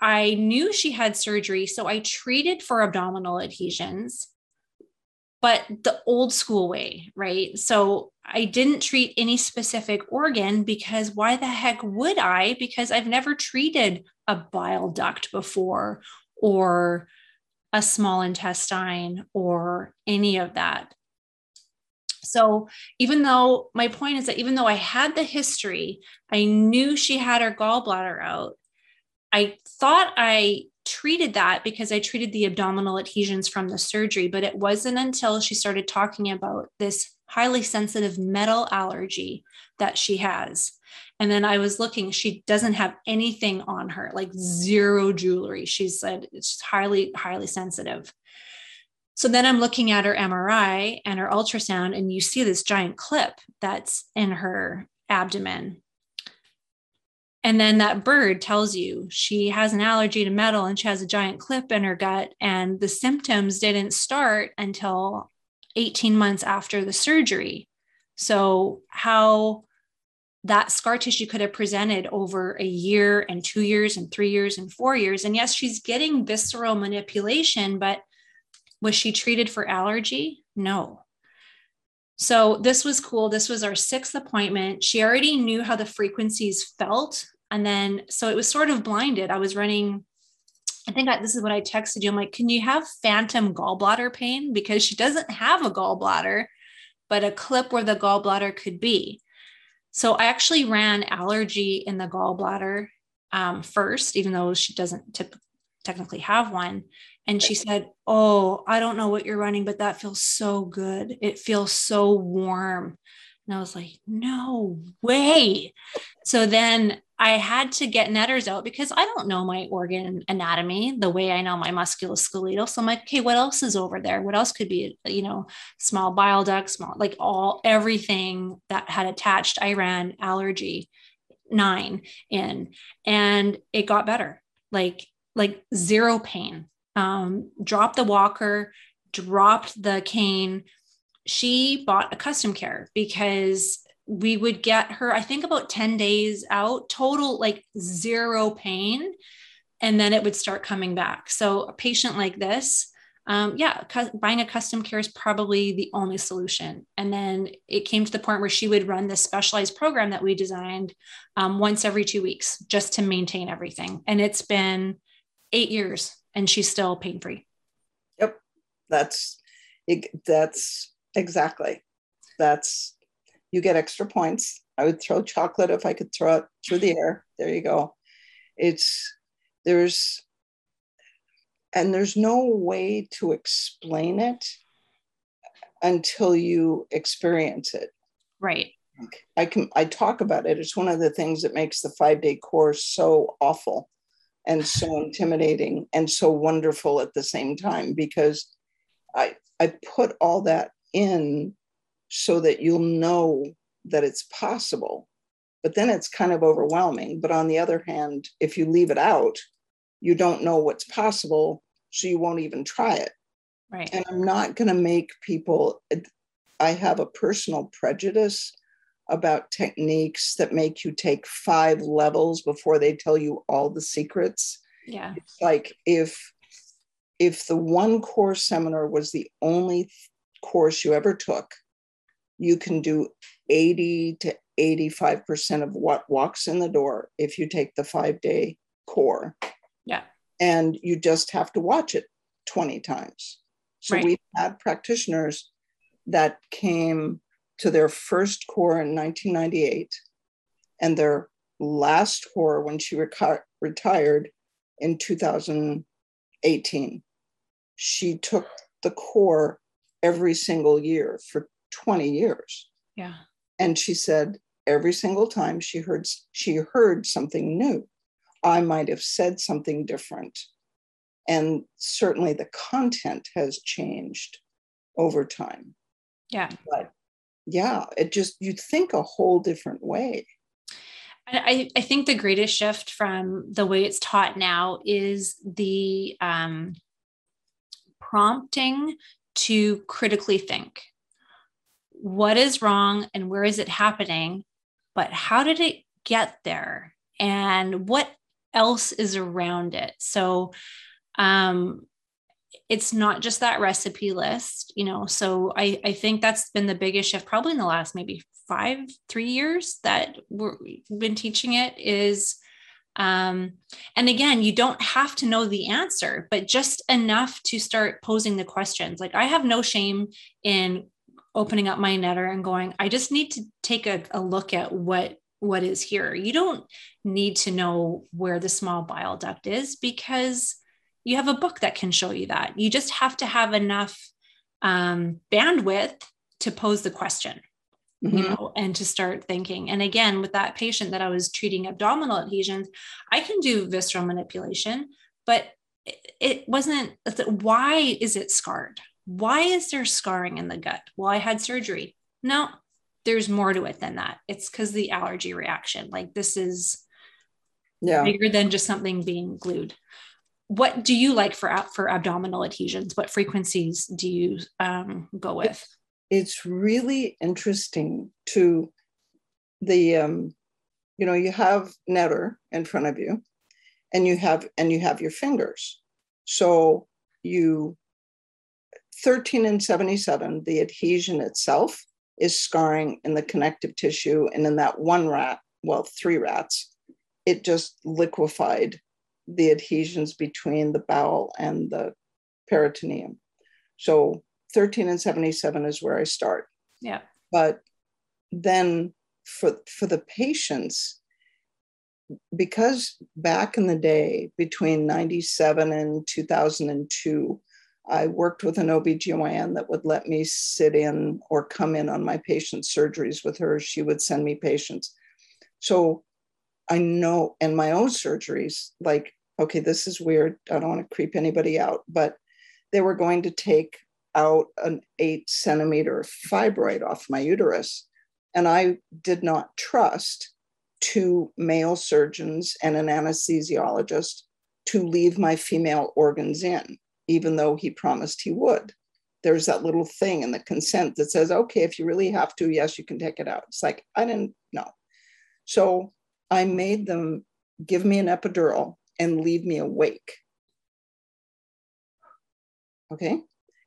I knew she had surgery. So I treated for abdominal adhesions, but the old school way, right? So I didn't treat any specific organ because why the heck would I? Because I've never treated a bile duct before or a small intestine or any of that. So, even though my point is that even though I had the history, I knew she had her gallbladder out. I thought I treated that because I treated the abdominal adhesions from the surgery, but it wasn't until she started talking about this highly sensitive metal allergy that she has. And then I was looking, she doesn't have anything on her, like zero jewelry. She said it's highly, highly sensitive. So then I'm looking at her MRI and her ultrasound, and you see this giant clip that's in her abdomen. And then that bird tells you she has an allergy to metal and she has a giant clip in her gut. And the symptoms didn't start until 18 months after the surgery. So, how that scar tissue could have presented over a year and two years and three years and four years. And yes, she's getting visceral manipulation, but was she treated for allergy? No. So this was cool. This was our sixth appointment. She already knew how the frequencies felt. And then, so it was sort of blinded. I was running, I think I, this is what I texted you. I'm like, can you have phantom gallbladder pain? Because she doesn't have a gallbladder, but a clip where the gallbladder could be. So I actually ran allergy in the gallbladder um, first, even though she doesn't technically have one. And she said, Oh, I don't know what you're running, but that feels so good. It feels so warm. And I was like, No way. So then I had to get Netter's out because I don't know my organ anatomy the way I know my musculoskeletal. So I'm like, okay, what else is over there? What else could be, you know, small bile duct, small, like all everything that had attached. I ran allergy nine in and it got better. Like, like zero pain. Um, dropped the walker, dropped the cane. She bought a custom care because we would get her, I think about 10 days out, total like zero pain. And then it would start coming back. So, a patient like this, um, yeah, cu- buying a custom care is probably the only solution. And then it came to the point where she would run this specialized program that we designed um, once every two weeks just to maintain everything. And it's been eight years and she's still pain free. Yep. That's, that's exactly. That's you get extra points. I would throw chocolate if I could throw it through the air. There you go. It's there's and there's no way to explain it until you experience it. Right. I can I talk about it. It's one of the things that makes the five day course so awful and so intimidating and so wonderful at the same time because I I put all that in so that you'll know that it's possible. But then it's kind of overwhelming. But on the other hand, if you leave it out, you don't know what's possible, so you won't even try it. Right. And I'm not going to make people, I have a personal prejudice about techniques that make you take five levels before they tell you all the secrets. Yeah. It's like if if the one course seminar was the only course you ever took you can do 80 to 85% of what walks in the door if you take the five day core. Yeah. And you just have to watch it 20 times. So right. we had practitioners that came to their first core in 1998 and their last core when she retired in 2018. She took the core every single year for 20 years. Yeah. And she said every single time she heard she heard something new. I might have said something different. And certainly the content has changed over time. Yeah. But yeah, it just you think a whole different way. I, I think the greatest shift from the way it's taught now is the um, prompting to critically think what is wrong and where is it happening, but how did it get there and what else is around it? So, um, it's not just that recipe list, you know. So I, I think that's been the biggest shift, probably in the last maybe five, three years that we're, we've been teaching it is um, and again, you don't have to know the answer, but just enough to start posing the questions. Like I have no shame in opening up my Netter and going i just need to take a, a look at what what is here. You don't need to know where the small bile duct is because you have a book that can show you that. You just have to have enough um, bandwidth to pose the question mm-hmm. you know and to start thinking. And again with that patient that i was treating abdominal adhesions i can do visceral manipulation but it wasn't why is it scarred why is there scarring in the gut? Well, I had surgery. No, there's more to it than that. It's because the allergy reaction. Like this is yeah. bigger than just something being glued. What do you like for for abdominal adhesions? What frequencies do you um, go with? It's really interesting to the um, you know you have Netter in front of you, and you have and you have your fingers. So you 13 and 77, the adhesion itself is scarring in the connective tissue. And in that one rat, well, three rats, it just liquefied the adhesions between the bowel and the peritoneum. So 13 and 77 is where I start. Yeah. But then for for the patients, because back in the day between 97 and 2002, I worked with an OBGYN that would let me sit in or come in on my patient surgeries with her. She would send me patients. So I know, and my own surgeries, like, okay, this is weird. I don't want to creep anybody out, but they were going to take out an eight centimeter fibroid off my uterus. And I did not trust two male surgeons and an anesthesiologist to leave my female organs in, even though he promised he would. There's that little thing in the consent that says, okay, if you really have to, yes, you can take it out. It's like, I didn't know. So I made them give me an epidural and leave me awake. Okay.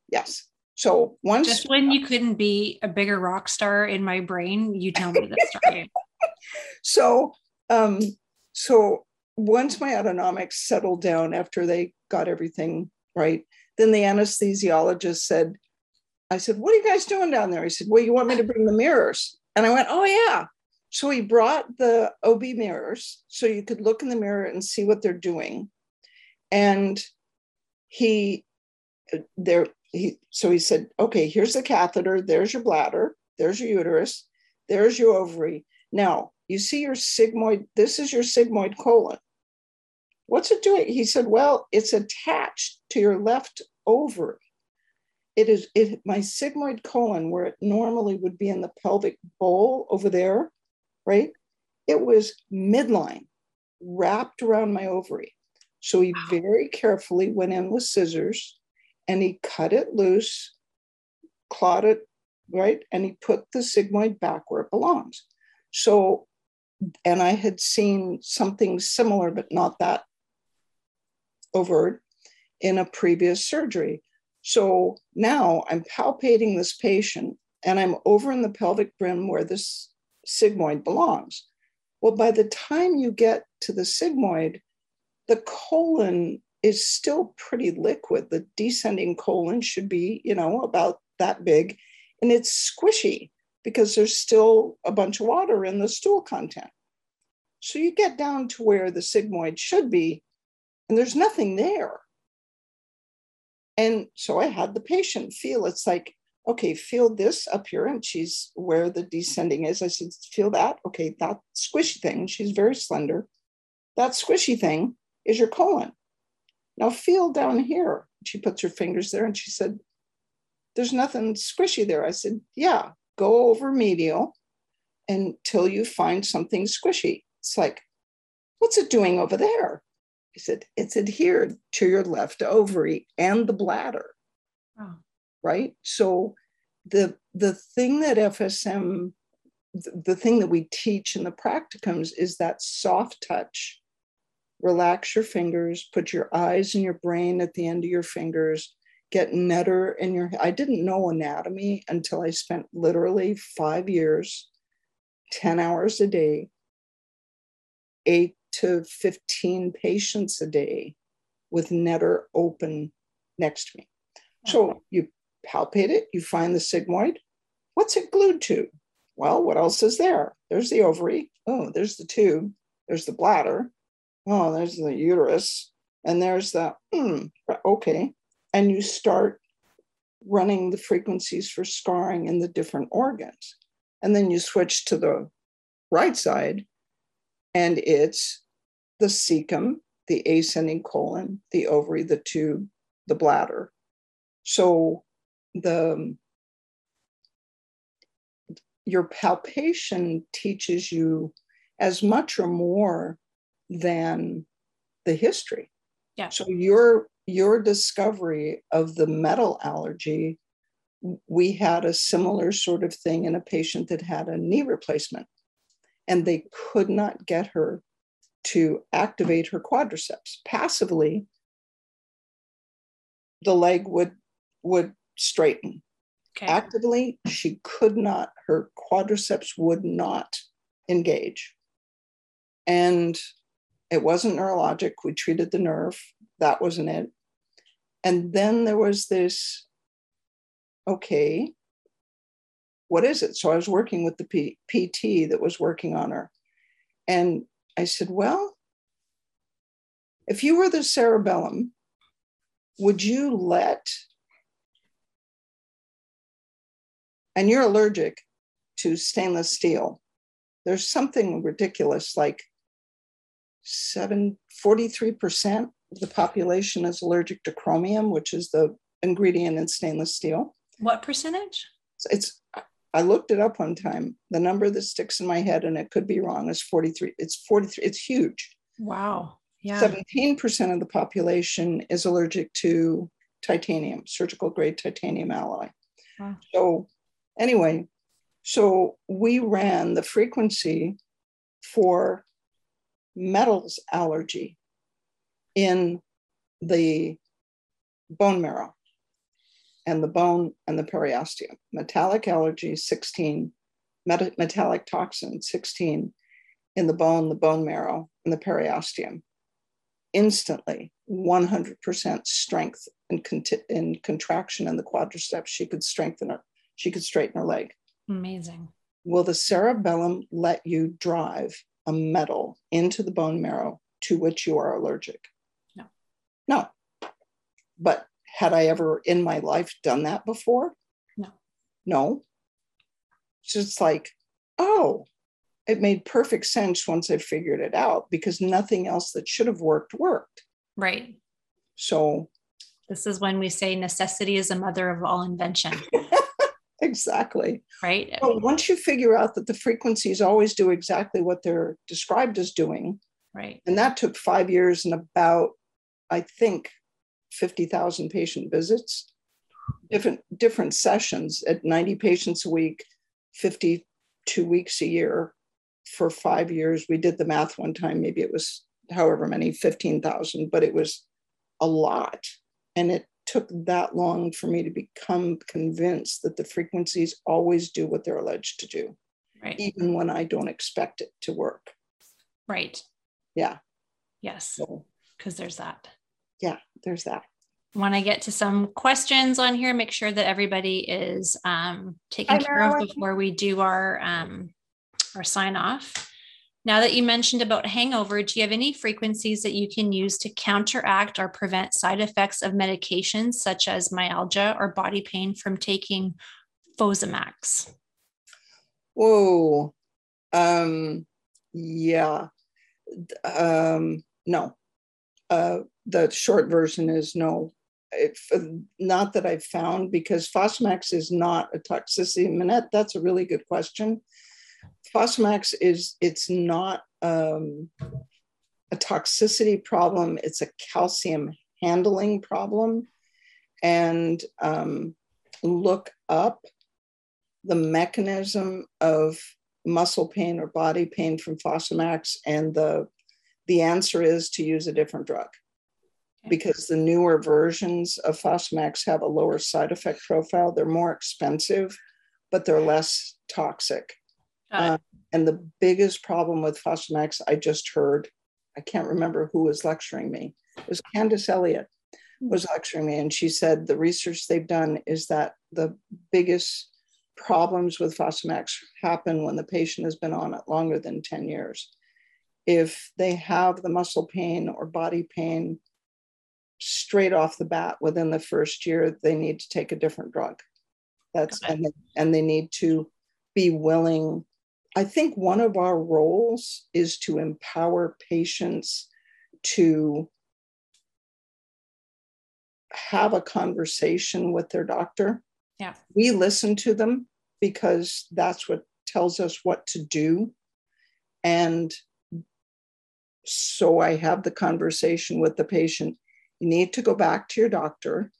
Yes. So once just when you couldn't be a bigger rock star in my brain, you tell me this story. so um so once my autonomics settled down after they got everything right, then the anesthesiologist said, I said, What are you guys doing down there? He said, Well, you want me to bring the mirrors? And I went, Oh, yeah. So he brought the OB mirrors so you could look in the mirror and see what they're doing. And he, there, he, so he said, okay, here's the catheter, there's your bladder, there's your uterus, there's your ovary. Now, you see your sigmoid, this is your sigmoid colon. What's it doing? He said, well, it's attached to your left ovary. It is it my sigmoid colon, where it normally would be in the pelvic bowl over there, right? It was midline, wrapped around my ovary. So he very carefully went in with scissors and he cut it loose, clawed it, right? And he put the sigmoid back where it belongs. So, and I had seen something similar, but not that overt in a previous surgery. So now I'm palpating this patient and I'm over in the pelvic brim where this sigmoid belongs. Well, by the time you get to the sigmoid, the colon is still pretty liquid. The descending colon should be, you know, about that big, and it's squishy because there's still a bunch of water in the stool content. So you get down to where the sigmoid should be, and there's nothing there. And so I had the patient feel it's like okay, feel this up here. And she's where the descending is. I said, feel that. Okay, that squishy thing. She's very slender. That squishy thing is your colon. Now feel down here. She puts her fingers there and she said, there's nothing squishy there. I said, yeah, go over medial until you find something squishy. It's like, what's it doing over there? He said, it's adhered to your left ovary and the bladder. Oh right? So the the thing that FSM, the thing that we teach in the practicums is that soft touch. Relax your fingers, put your eyes and your brain at the end of your fingers, get Netter in your I didn't know anatomy until I spent literally five years, 10 hours a day, eight to 15 patients a day with Netter open next to me. So you palpate it, you find the sigmoid. What's it glued to? Well, what else is there? There's the ovary. Oh, there's the tube. There's the bladder. Oh, there's the uterus. And there's the, hmm, okay. And you start running the frequencies for scarring in the different organs. And then you switch to the right side, and it's the cecum, the ascending colon, the ovary, the tube, the bladder. So the your palpation teaches you as much or more than the history. Yeah. So your your discovery of the metal allergy, we had a similar sort of thing in a patient that had a knee replacement, and they could not get her to activate her quadriceps passively. The leg would would straighten. Okay. Actively, she could not, her quadriceps would not engage. And it wasn't neurologic. We treated the nerve, that wasn't it. And then there was this okay, what is it? So I was working with the P- PT that was working on her. And I said, well, if you were the cerebellum, would you let, and you're allergic to stainless steel, there's something ridiculous like seven, 43% of the population is allergic to chromium, which is the ingredient in stainless steel. What percentage? It's I looked it up one time. The number that sticks in my head, and it could be wrong, is 43. It's 43. It's huge. Wow. Yeah. 17% of the population is allergic to titanium, surgical grade titanium alloy. Wow. So, anyway, so we ran the frequency for metals allergy in the bone marrow and the bone and the periosteum. Metallic allergy, 16, met- metallic toxin, 16 in the bone, the bone marrow, and the periosteum. Instantly, 100% strength and, in contraction in the quadriceps. She could strengthen her, she could straighten her leg. Amazing. Will the cerebellum let you drive a metal into the bone marrow to which you are allergic? No. No. But had I ever in my life done that before? No. No. It's just like, oh, it made perfect sense once I figured it out because nothing else that should have worked worked. Right. So this is when we say necessity is the mother of all invention. exactly. Right. Well, once you figure out that the frequencies always do exactly what they're described as doing. Right. And that took five years and about, I think, 50,000 patient visits, different, different sessions at 90 patients a week, 52 weeks a year for five years. We did the math one time, maybe it was however many, 15,000, but it was a lot. And it took that long for me to become convinced that the frequencies always do what they're alleged to do, right. even when I don't expect it to work. Right. Yeah. Yes. Because so, there's that yeah, there's that. When I get to some questions on here, make sure that everybody is um, taken Hi, care Marilyn. of before we do our um, our sign off. Now that you mentioned about hangover, do you have any frequencies that you can use to counteract or prevent side effects of medications such as myalgia or body pain from taking Fosamax? Whoa. Um, yeah. Um, no. Uh, the short version is no. Not that I've found because Fosamax is not a toxicity. Manette, that's a really good question. Fosamax is it's not um, a toxicity problem. It's a calcium handling problem, and um, look up the mechanism of muscle pain or body pain from Fosamax, and the the answer is to use a different drug because the newer versions of Fosamax have a lower side effect profile. They're more expensive, but they're less toxic. Uh, and the biggest problem with Fosamax, I just heard, I can't remember who was lecturing me. It was Candace Elliott was lecturing me, and she said the research they've done is that the biggest problems with Fosamax happen when the patient has been on it longer than 10 years. If they have the muscle pain or body pain straight off the bat within the first year they need to take a different drug. That's and they, and they need to be willing. I think one of our roles is to empower patients to have a conversation with their doctor. Yeah. We listen to them because that's what tells us what to do. And so i have the conversation with the patient you need to go back to your doctor.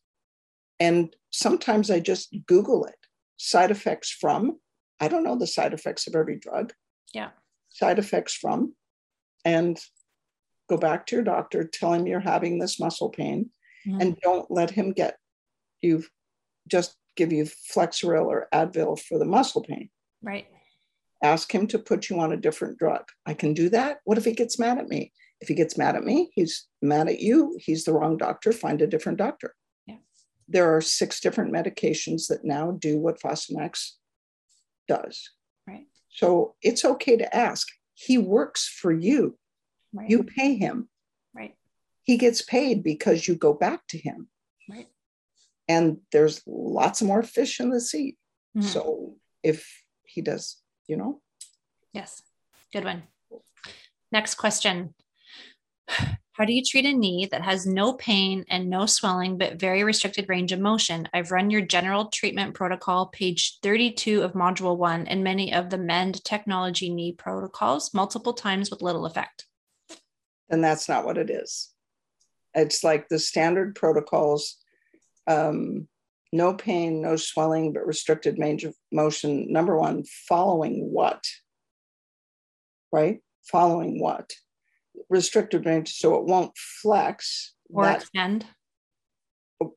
And sometimes I just Google it side effects from. I don't know the side effects of every drug. Yeah. Side effects from. And go back to your doctor, tell him you're having this muscle pain, mm-hmm. and don't let him get you just give you Flexeril or Advil for the muscle pain. Right. Ask him to put you on a different drug. I can do that. What if he gets mad at me? If he gets mad at me, he's mad at you. He's the wrong doctor. Find a different doctor. Yeah. There are six different medications that now do what Fosamax does. Right. So it's okay to ask. He works for you. Right. You pay him. right. He gets paid because you go back to him. Right. And there's lots more fish in the sea. Mhm. So if he does, you know, Yes. Good one. Next question. How do you treat a knee that has no pain and no swelling, but very restricted range of motion? I've run your general treatment protocol, page 32 of module one, and many of the MEND technology knee protocols multiple times with little effect. And that's not what it is. It's like the standard protocols um, no pain, no swelling, but restricted range of motion. Number one, following what? Right? Following what? Restricted range, so it won't flex Or that, extend.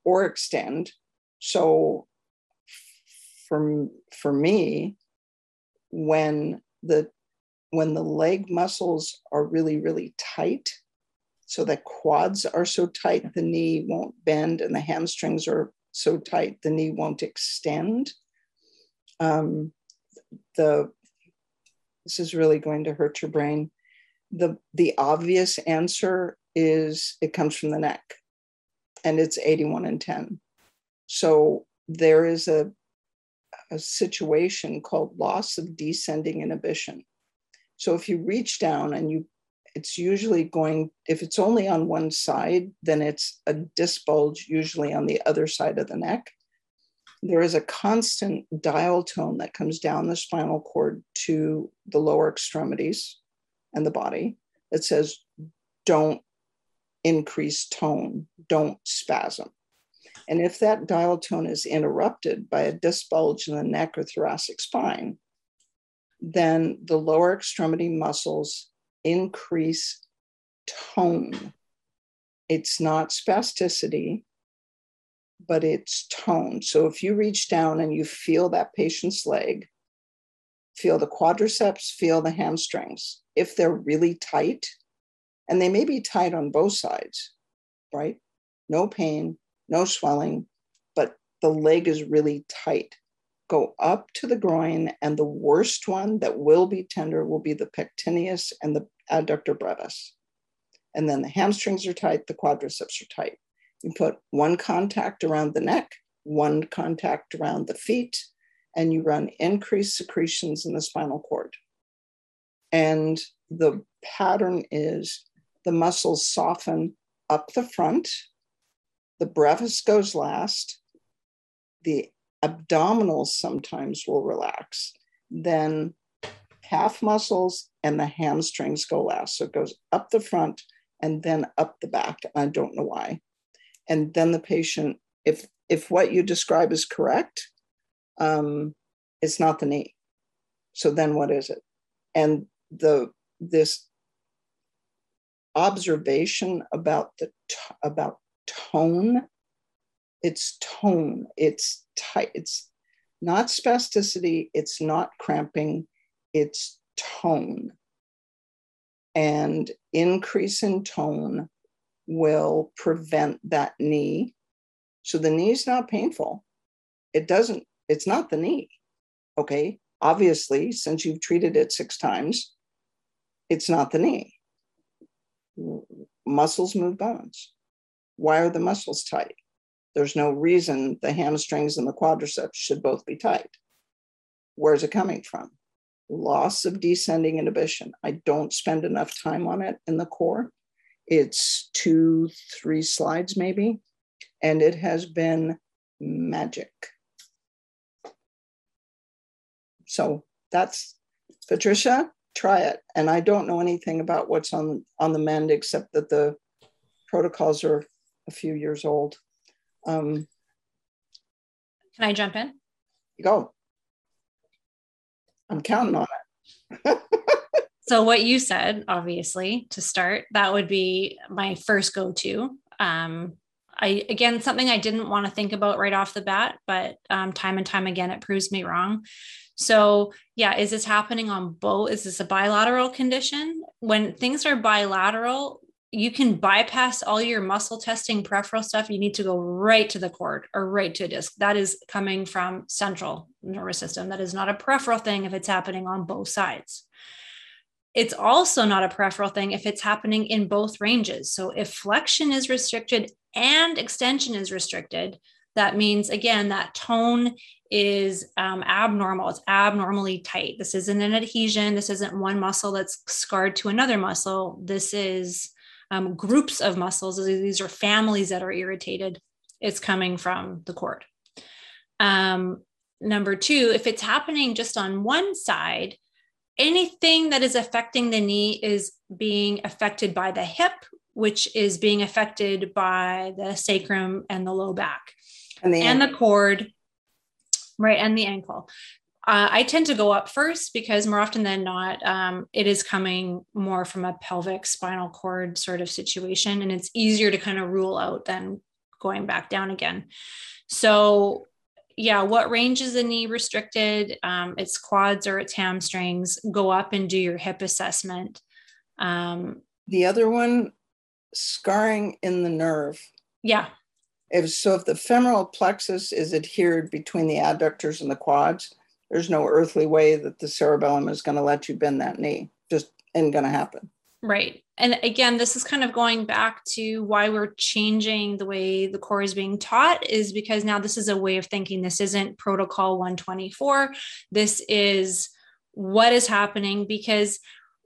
or extend. So for, for me, when the when the leg muscles are really, really tight, so the quads are so tight, the knee won't bend, and the hamstrings are so tight, the knee won't extend. Um, the this is really going to hurt your brain. The the obvious answer is it comes from the neck, and it's 81 and 10. So there is a a situation called loss of descending inhibition. So if you reach down and you, it's usually going, if it's only on one side, then it's a disc bulge, usually on the other side of the neck. There is a constant dial tone that comes down the spinal cord to the lower extremities and the body that says, don't increase tone, don't spasm. And if that dial tone is interrupted by a disc bulge in the neck or thoracic spine, then the lower extremity muscles increase tone. It's not spasticity, but it's tone. So if you reach down and you feel that patient's leg, feel the quadriceps, feel the hamstrings. If they're really tight, and they may be tight on both sides, right? No pain, no swelling, but the leg is really tight. Go up to the groin, and the worst one that will be tender will be the pectineus and the adductor brevis. And then the hamstrings are tight, the quadriceps are tight. You put one contact around the neck, one contact around the feet, and you run increased secretions in the spinal cord. And the pattern is the muscles soften up the front, the brevis goes last, the abdominals sometimes will relax, then calf muscles and the hamstrings go last. So it goes up the front and then up the back. I don't know why. And then the patient, if if what you describe is correct, um, it's not the knee. So then what is it? And the this observation about the t- about tone it's tone. It's tight it's not spasticity. It's not cramping. It's tone. And increase in tone will prevent that knee. So the knee is not painful. It doesn't it's not the knee. Okay? Obviously since you've treated it six times it's not the knee. Muscles move bones. Why are the muscles tight? There's no reason the hamstrings and the quadriceps should both be tight. Where's it coming from? Loss of descending inhibition. I don't spend enough time on it in the core. It's two, three slides maybe, and it has been magic. So that's Patricia, try it. And I don't know anything about what's on on the mend except that the protocols are a few years old. Um, Can I jump in? go. I'm counting on it. So what you said, obviously, to start, that would be my first go-to. Um, I again something I didn't want to think about right off the bat, but um, time and time again it proves me wrong. So yeah, is this happening on both? Is this a bilateral condition? When things are bilateral, you can bypass all your muscle testing peripheral stuff. You need to go right to the cord or right to a disc. That is coming from central nervous system. That is not a peripheral thing if it's happening on both sides. It's also not a peripheral thing if it's happening in both ranges. So if flexion is restricted and extension is restricted, that means again that tone is um, abnormal. It's abnormally tight. This isn't an adhesion. This isn't one muscle that's scarred to another muscle. This is um, groups of muscles. These are families that are irritated. It's coming from the cord. Um, number two, if it's happening just on one side, anything that is affecting the knee is being affected by the hip, which is being affected by the sacrum and the low back and the, and the cord, right, and the ankle. Uh, I tend to go up first because more often than not, um, it is coming more from a pelvic spinal cord sort of situation. And it's easier to kind of rule out than going back down again. So, yeah, what range is the knee restricted? Um, it's quads or it's hamstrings. Go up and do your hip assessment. Um, the other one, scarring in the nerve. Yeah. If so, if the femoral plexus is adhered between the adductors and the quads, there's no earthly way that the cerebellum is going to let you bend that knee. Just ain't going to happen. Right. And again, this is kind of going back to why we're changing the way the core is being taught, is because now this is a way of thinking. This isn't protocol 124. This is what is happening because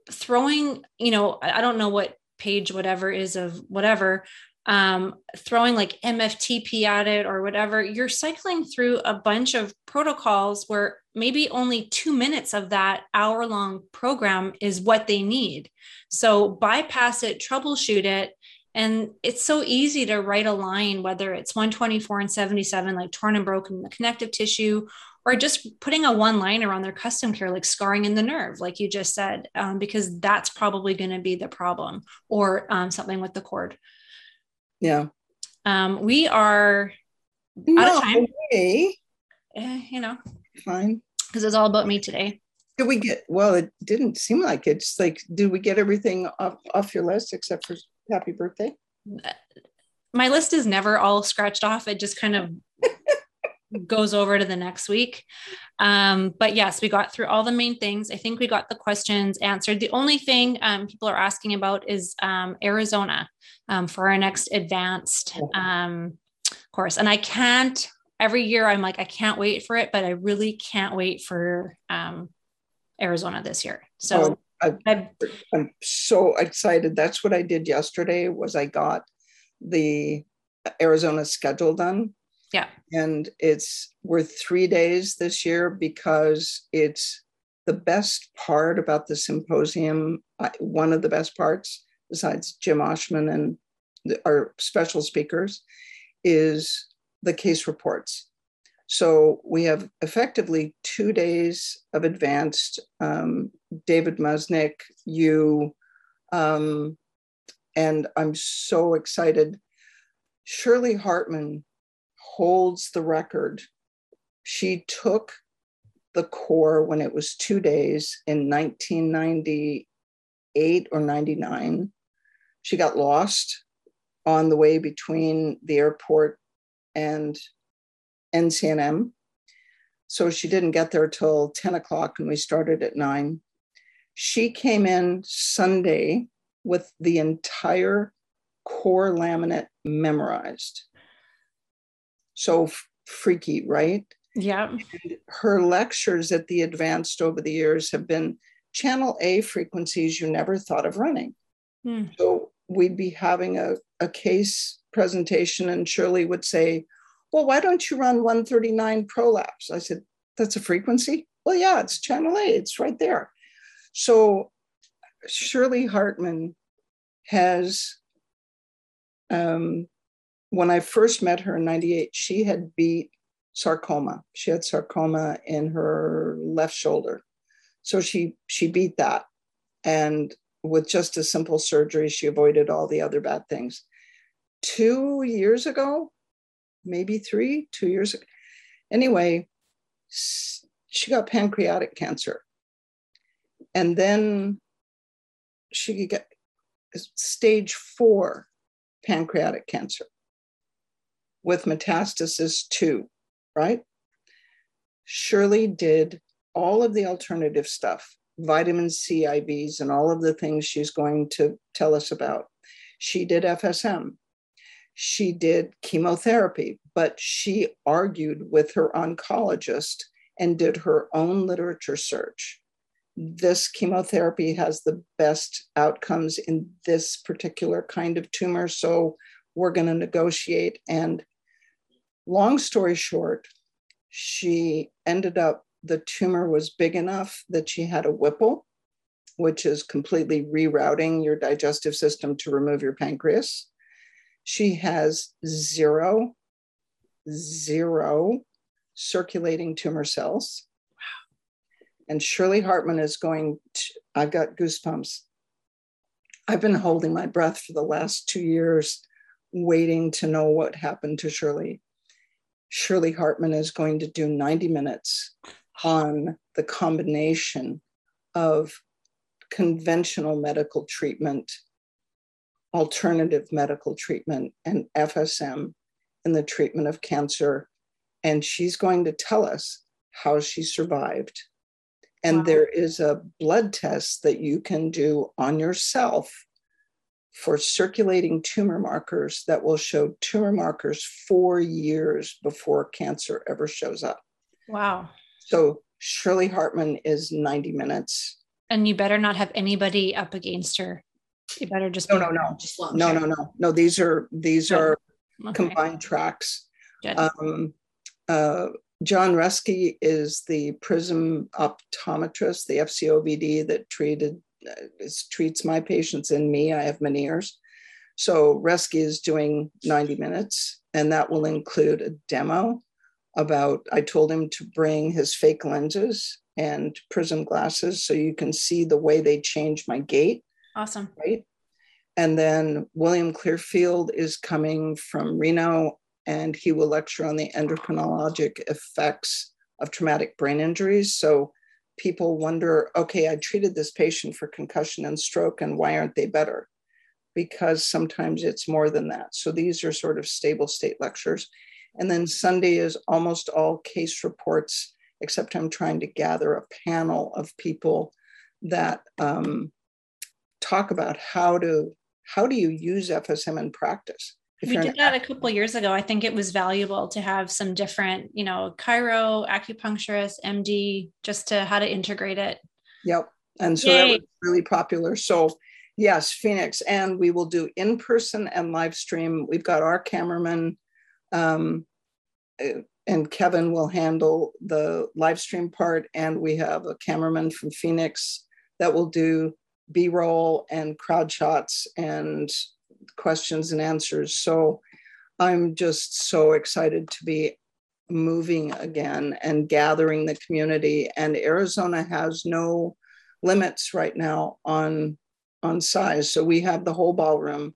throwing, you know, I don't know what page whatever is of whatever um, throwing like MFTP at it or whatever, you're cycling through a bunch of protocols where maybe only two minutes of that hour long program is what they need. So bypass it, troubleshoot it. And it's so easy to write a line, whether it's 124 and 77, like torn and broken in the connective tissue, or just putting a one liner on their custom care, like scarring in the nerve, like you just said, um, because that's probably going to be the problem, or um, something with the cord. Yeah. Um, we are no, out of time. Okay. Eh, you know, fine. Because it's all about me today. Did we get? Well, it didn't seem like it. It's like, did we get everything off, off your list except for happy birthday? My list is never all scratched off. It just kind of goes over to the next week. Um, but yes, we got through all the main things. I think we got the questions answered. The only thing um, people are asking about is um, Arizona um, for our next advanced um, course. And I can't, every year I'm like, I can't wait for it, but I really can't wait for um, Arizona this year. So oh, I, I'm so excited. That's what I did yesterday was I got the Arizona schedule done yeah. And it's we're three days this year because it's the best part about the symposium. One of the best parts, besides Jim Oschman and our special speakers, is the case reports. So we have effectively two days of advanced. Um, David Musnick, you, um, and I'm so excited. Shirley Hartman holds the record. She took the core when it was two days in 1998 or 99. She got lost on the way between the airport and NCNM. So she didn't get there till 10 o'clock and we started at nine. She came in Sunday with the entire core laminate memorized so f- freaky, right? Yeah. And her lectures at the advanced over the years have been channel A frequencies you never thought of running. Hmm. So we'd be having a, a case presentation, and Shirley would say, Well, why don't you run 139 prolapse? I said, That's a frequency? Well, yeah, it's channel A, it's right there. So Shirley Hartman has um, when I first met her in 98, she had beat sarcoma. She had sarcoma in her left shoulder. So she she beat that. And with just a simple surgery, she avoided all the other bad things. two years ago, maybe three, two years ago. Anyway, she got pancreatic cancer. And then she got stage four pancreatic cancer with metastasis too, right? Shirley did all of the alternative stuff, vitamin C IVs, and all of the things she's going to tell us about. She did FSM. She did chemotherapy, but she argued with her oncologist and did her own literature search. This chemotherapy has the best outcomes in this particular kind of tumor. So we're going to negotiate. And long story short, she ended up, the tumor was big enough that she had a Whipple, which is completely rerouting your digestive system to remove your pancreas. She has zero, zero circulating tumor cells. Wow. And Shirley Hartman is going to, I've got goosebumps. I've been holding my breath for the last two years, waiting to know what happened to Shirley. Shirley Hartman is going to do 90 minutes on the combination of conventional medical treatment, alternative medical treatment, and FSM in the treatment of cancer. And she's going to tell us how she survived. And wow. there is a blood test that you can do on yourself for circulating tumor markers that will show tumor markers four years before cancer ever shows up. Wow. So Shirley Hartman is 90 minutes. And you better not have anybody up against her. You better just no, no, no, just no, no, no, no. These are these are okay. combined tracks. Um, uh, John Reske is the Prism optometrist, the FCOVD that treated treats my patients and me. I have Meniere's. So Reske is doing 90 minutes, and that will include a demo about, I told him to bring his fake lenses and prism glasses so you can see the way they change my gait. Awesome. Right. And then William Clearfield is coming from Reno and he will lecture on the endocrinologic effects of traumatic brain injuries. So people wonder okay, I treated this patient for concussion and stroke, and why aren't they better? Because sometimes it's more than that. So these are sort of stable state lectures. And then Sunday is almost all case reports, except I'm trying to gather a panel of people that um, talk about how to how do you use FSM in practice we did that a couple years ago. I think it was valuable to have some different, you know, chiro, acupuncturist, MD, just to how to integrate it. Yep. And so Yay. that was really popular. So yes, Phoenix, and we will do in person and live stream. We've got our cameraman, um, and Kevin will handle the live stream part, and we have a cameraman from Phoenix that will do B roll and crowd shots and questions and answers. So I'm just so excited to be moving again and gathering the community. And Arizona has no limits right now on on size. So we have the whole ballroom.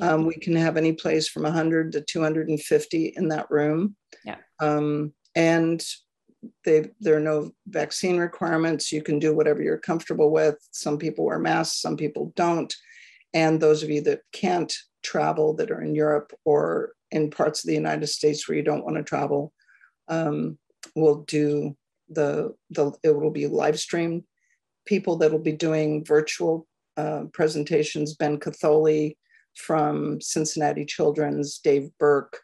Um, we can have any place from 100 to 250 in that room. Yeah. Um, and they, there are no vaccine requirements. You can do whatever you're comfortable with. Some people wear masks, some people don't. And those of you that can't travel that are in Europe or in parts of the United States where you don't want to travel, um, will do the, the, it will be live streamed. People that will be doing virtual uh, presentations, Ben Katholi from Cincinnati Children's, Dave Burke,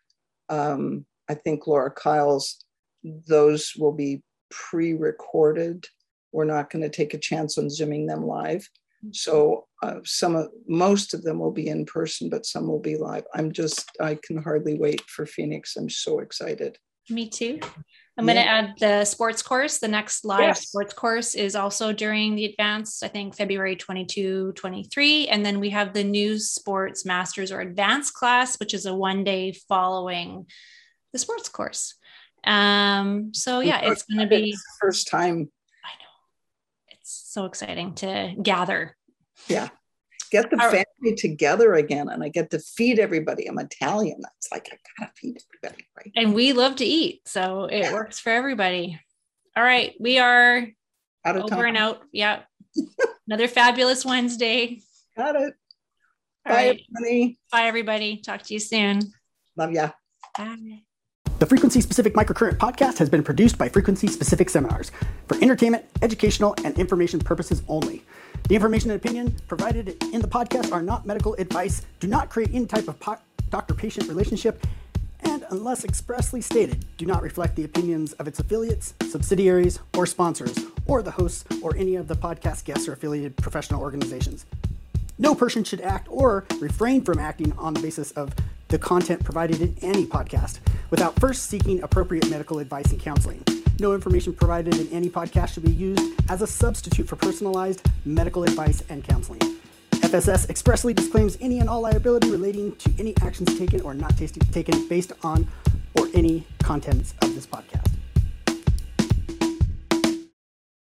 um, I think Laura Kyles, those will be pre recorded. We're not going to take a chance on Zooming them live. So uh, some of most of them will be in person, but some will be live. I'm just I can hardly wait for Phoenix. I'm so excited. Me too. I'm yeah. going to add the sports course. The next live yes. sports course is also during the advanced, I think February 22, 23. And then we have the new sports masters or advanced class, which is a one day following the sports course. Um, so yeah, it's going to be first time I know. It's so exciting to gather. Yeah. get the family together again and I get to feed everybody. I'm Italian. That's like, I gotta feed everybody, right? And we love to eat. So it yeah. works for everybody. All right. We are out of over time. and out. Yeah. Another fabulous Wednesday. Got it. All Bye, right. everybody. Bye, everybody. Talk to you soon. Love ya. Bye. The Frequency Specific Microcurrent podcast has been produced by Frequency Specific Seminars for entertainment, educational, and information purposes only. The information and opinion provided in the podcast are not medical advice, do not create any type of po- doctor patient relationship, and unless expressly stated, do not reflect the opinions of its affiliates, subsidiaries, or sponsors, or the hosts or any of the podcast guests or affiliated professional organizations. No person should act or refrain from acting on the basis of the content provided in any podcast without first seeking appropriate medical advice and counseling. No information provided in any podcast should be used as a substitute for personalized medical advice and counseling. FSS expressly disclaims any and all liability relating to any actions taken or not taken based on or any contents of this podcast.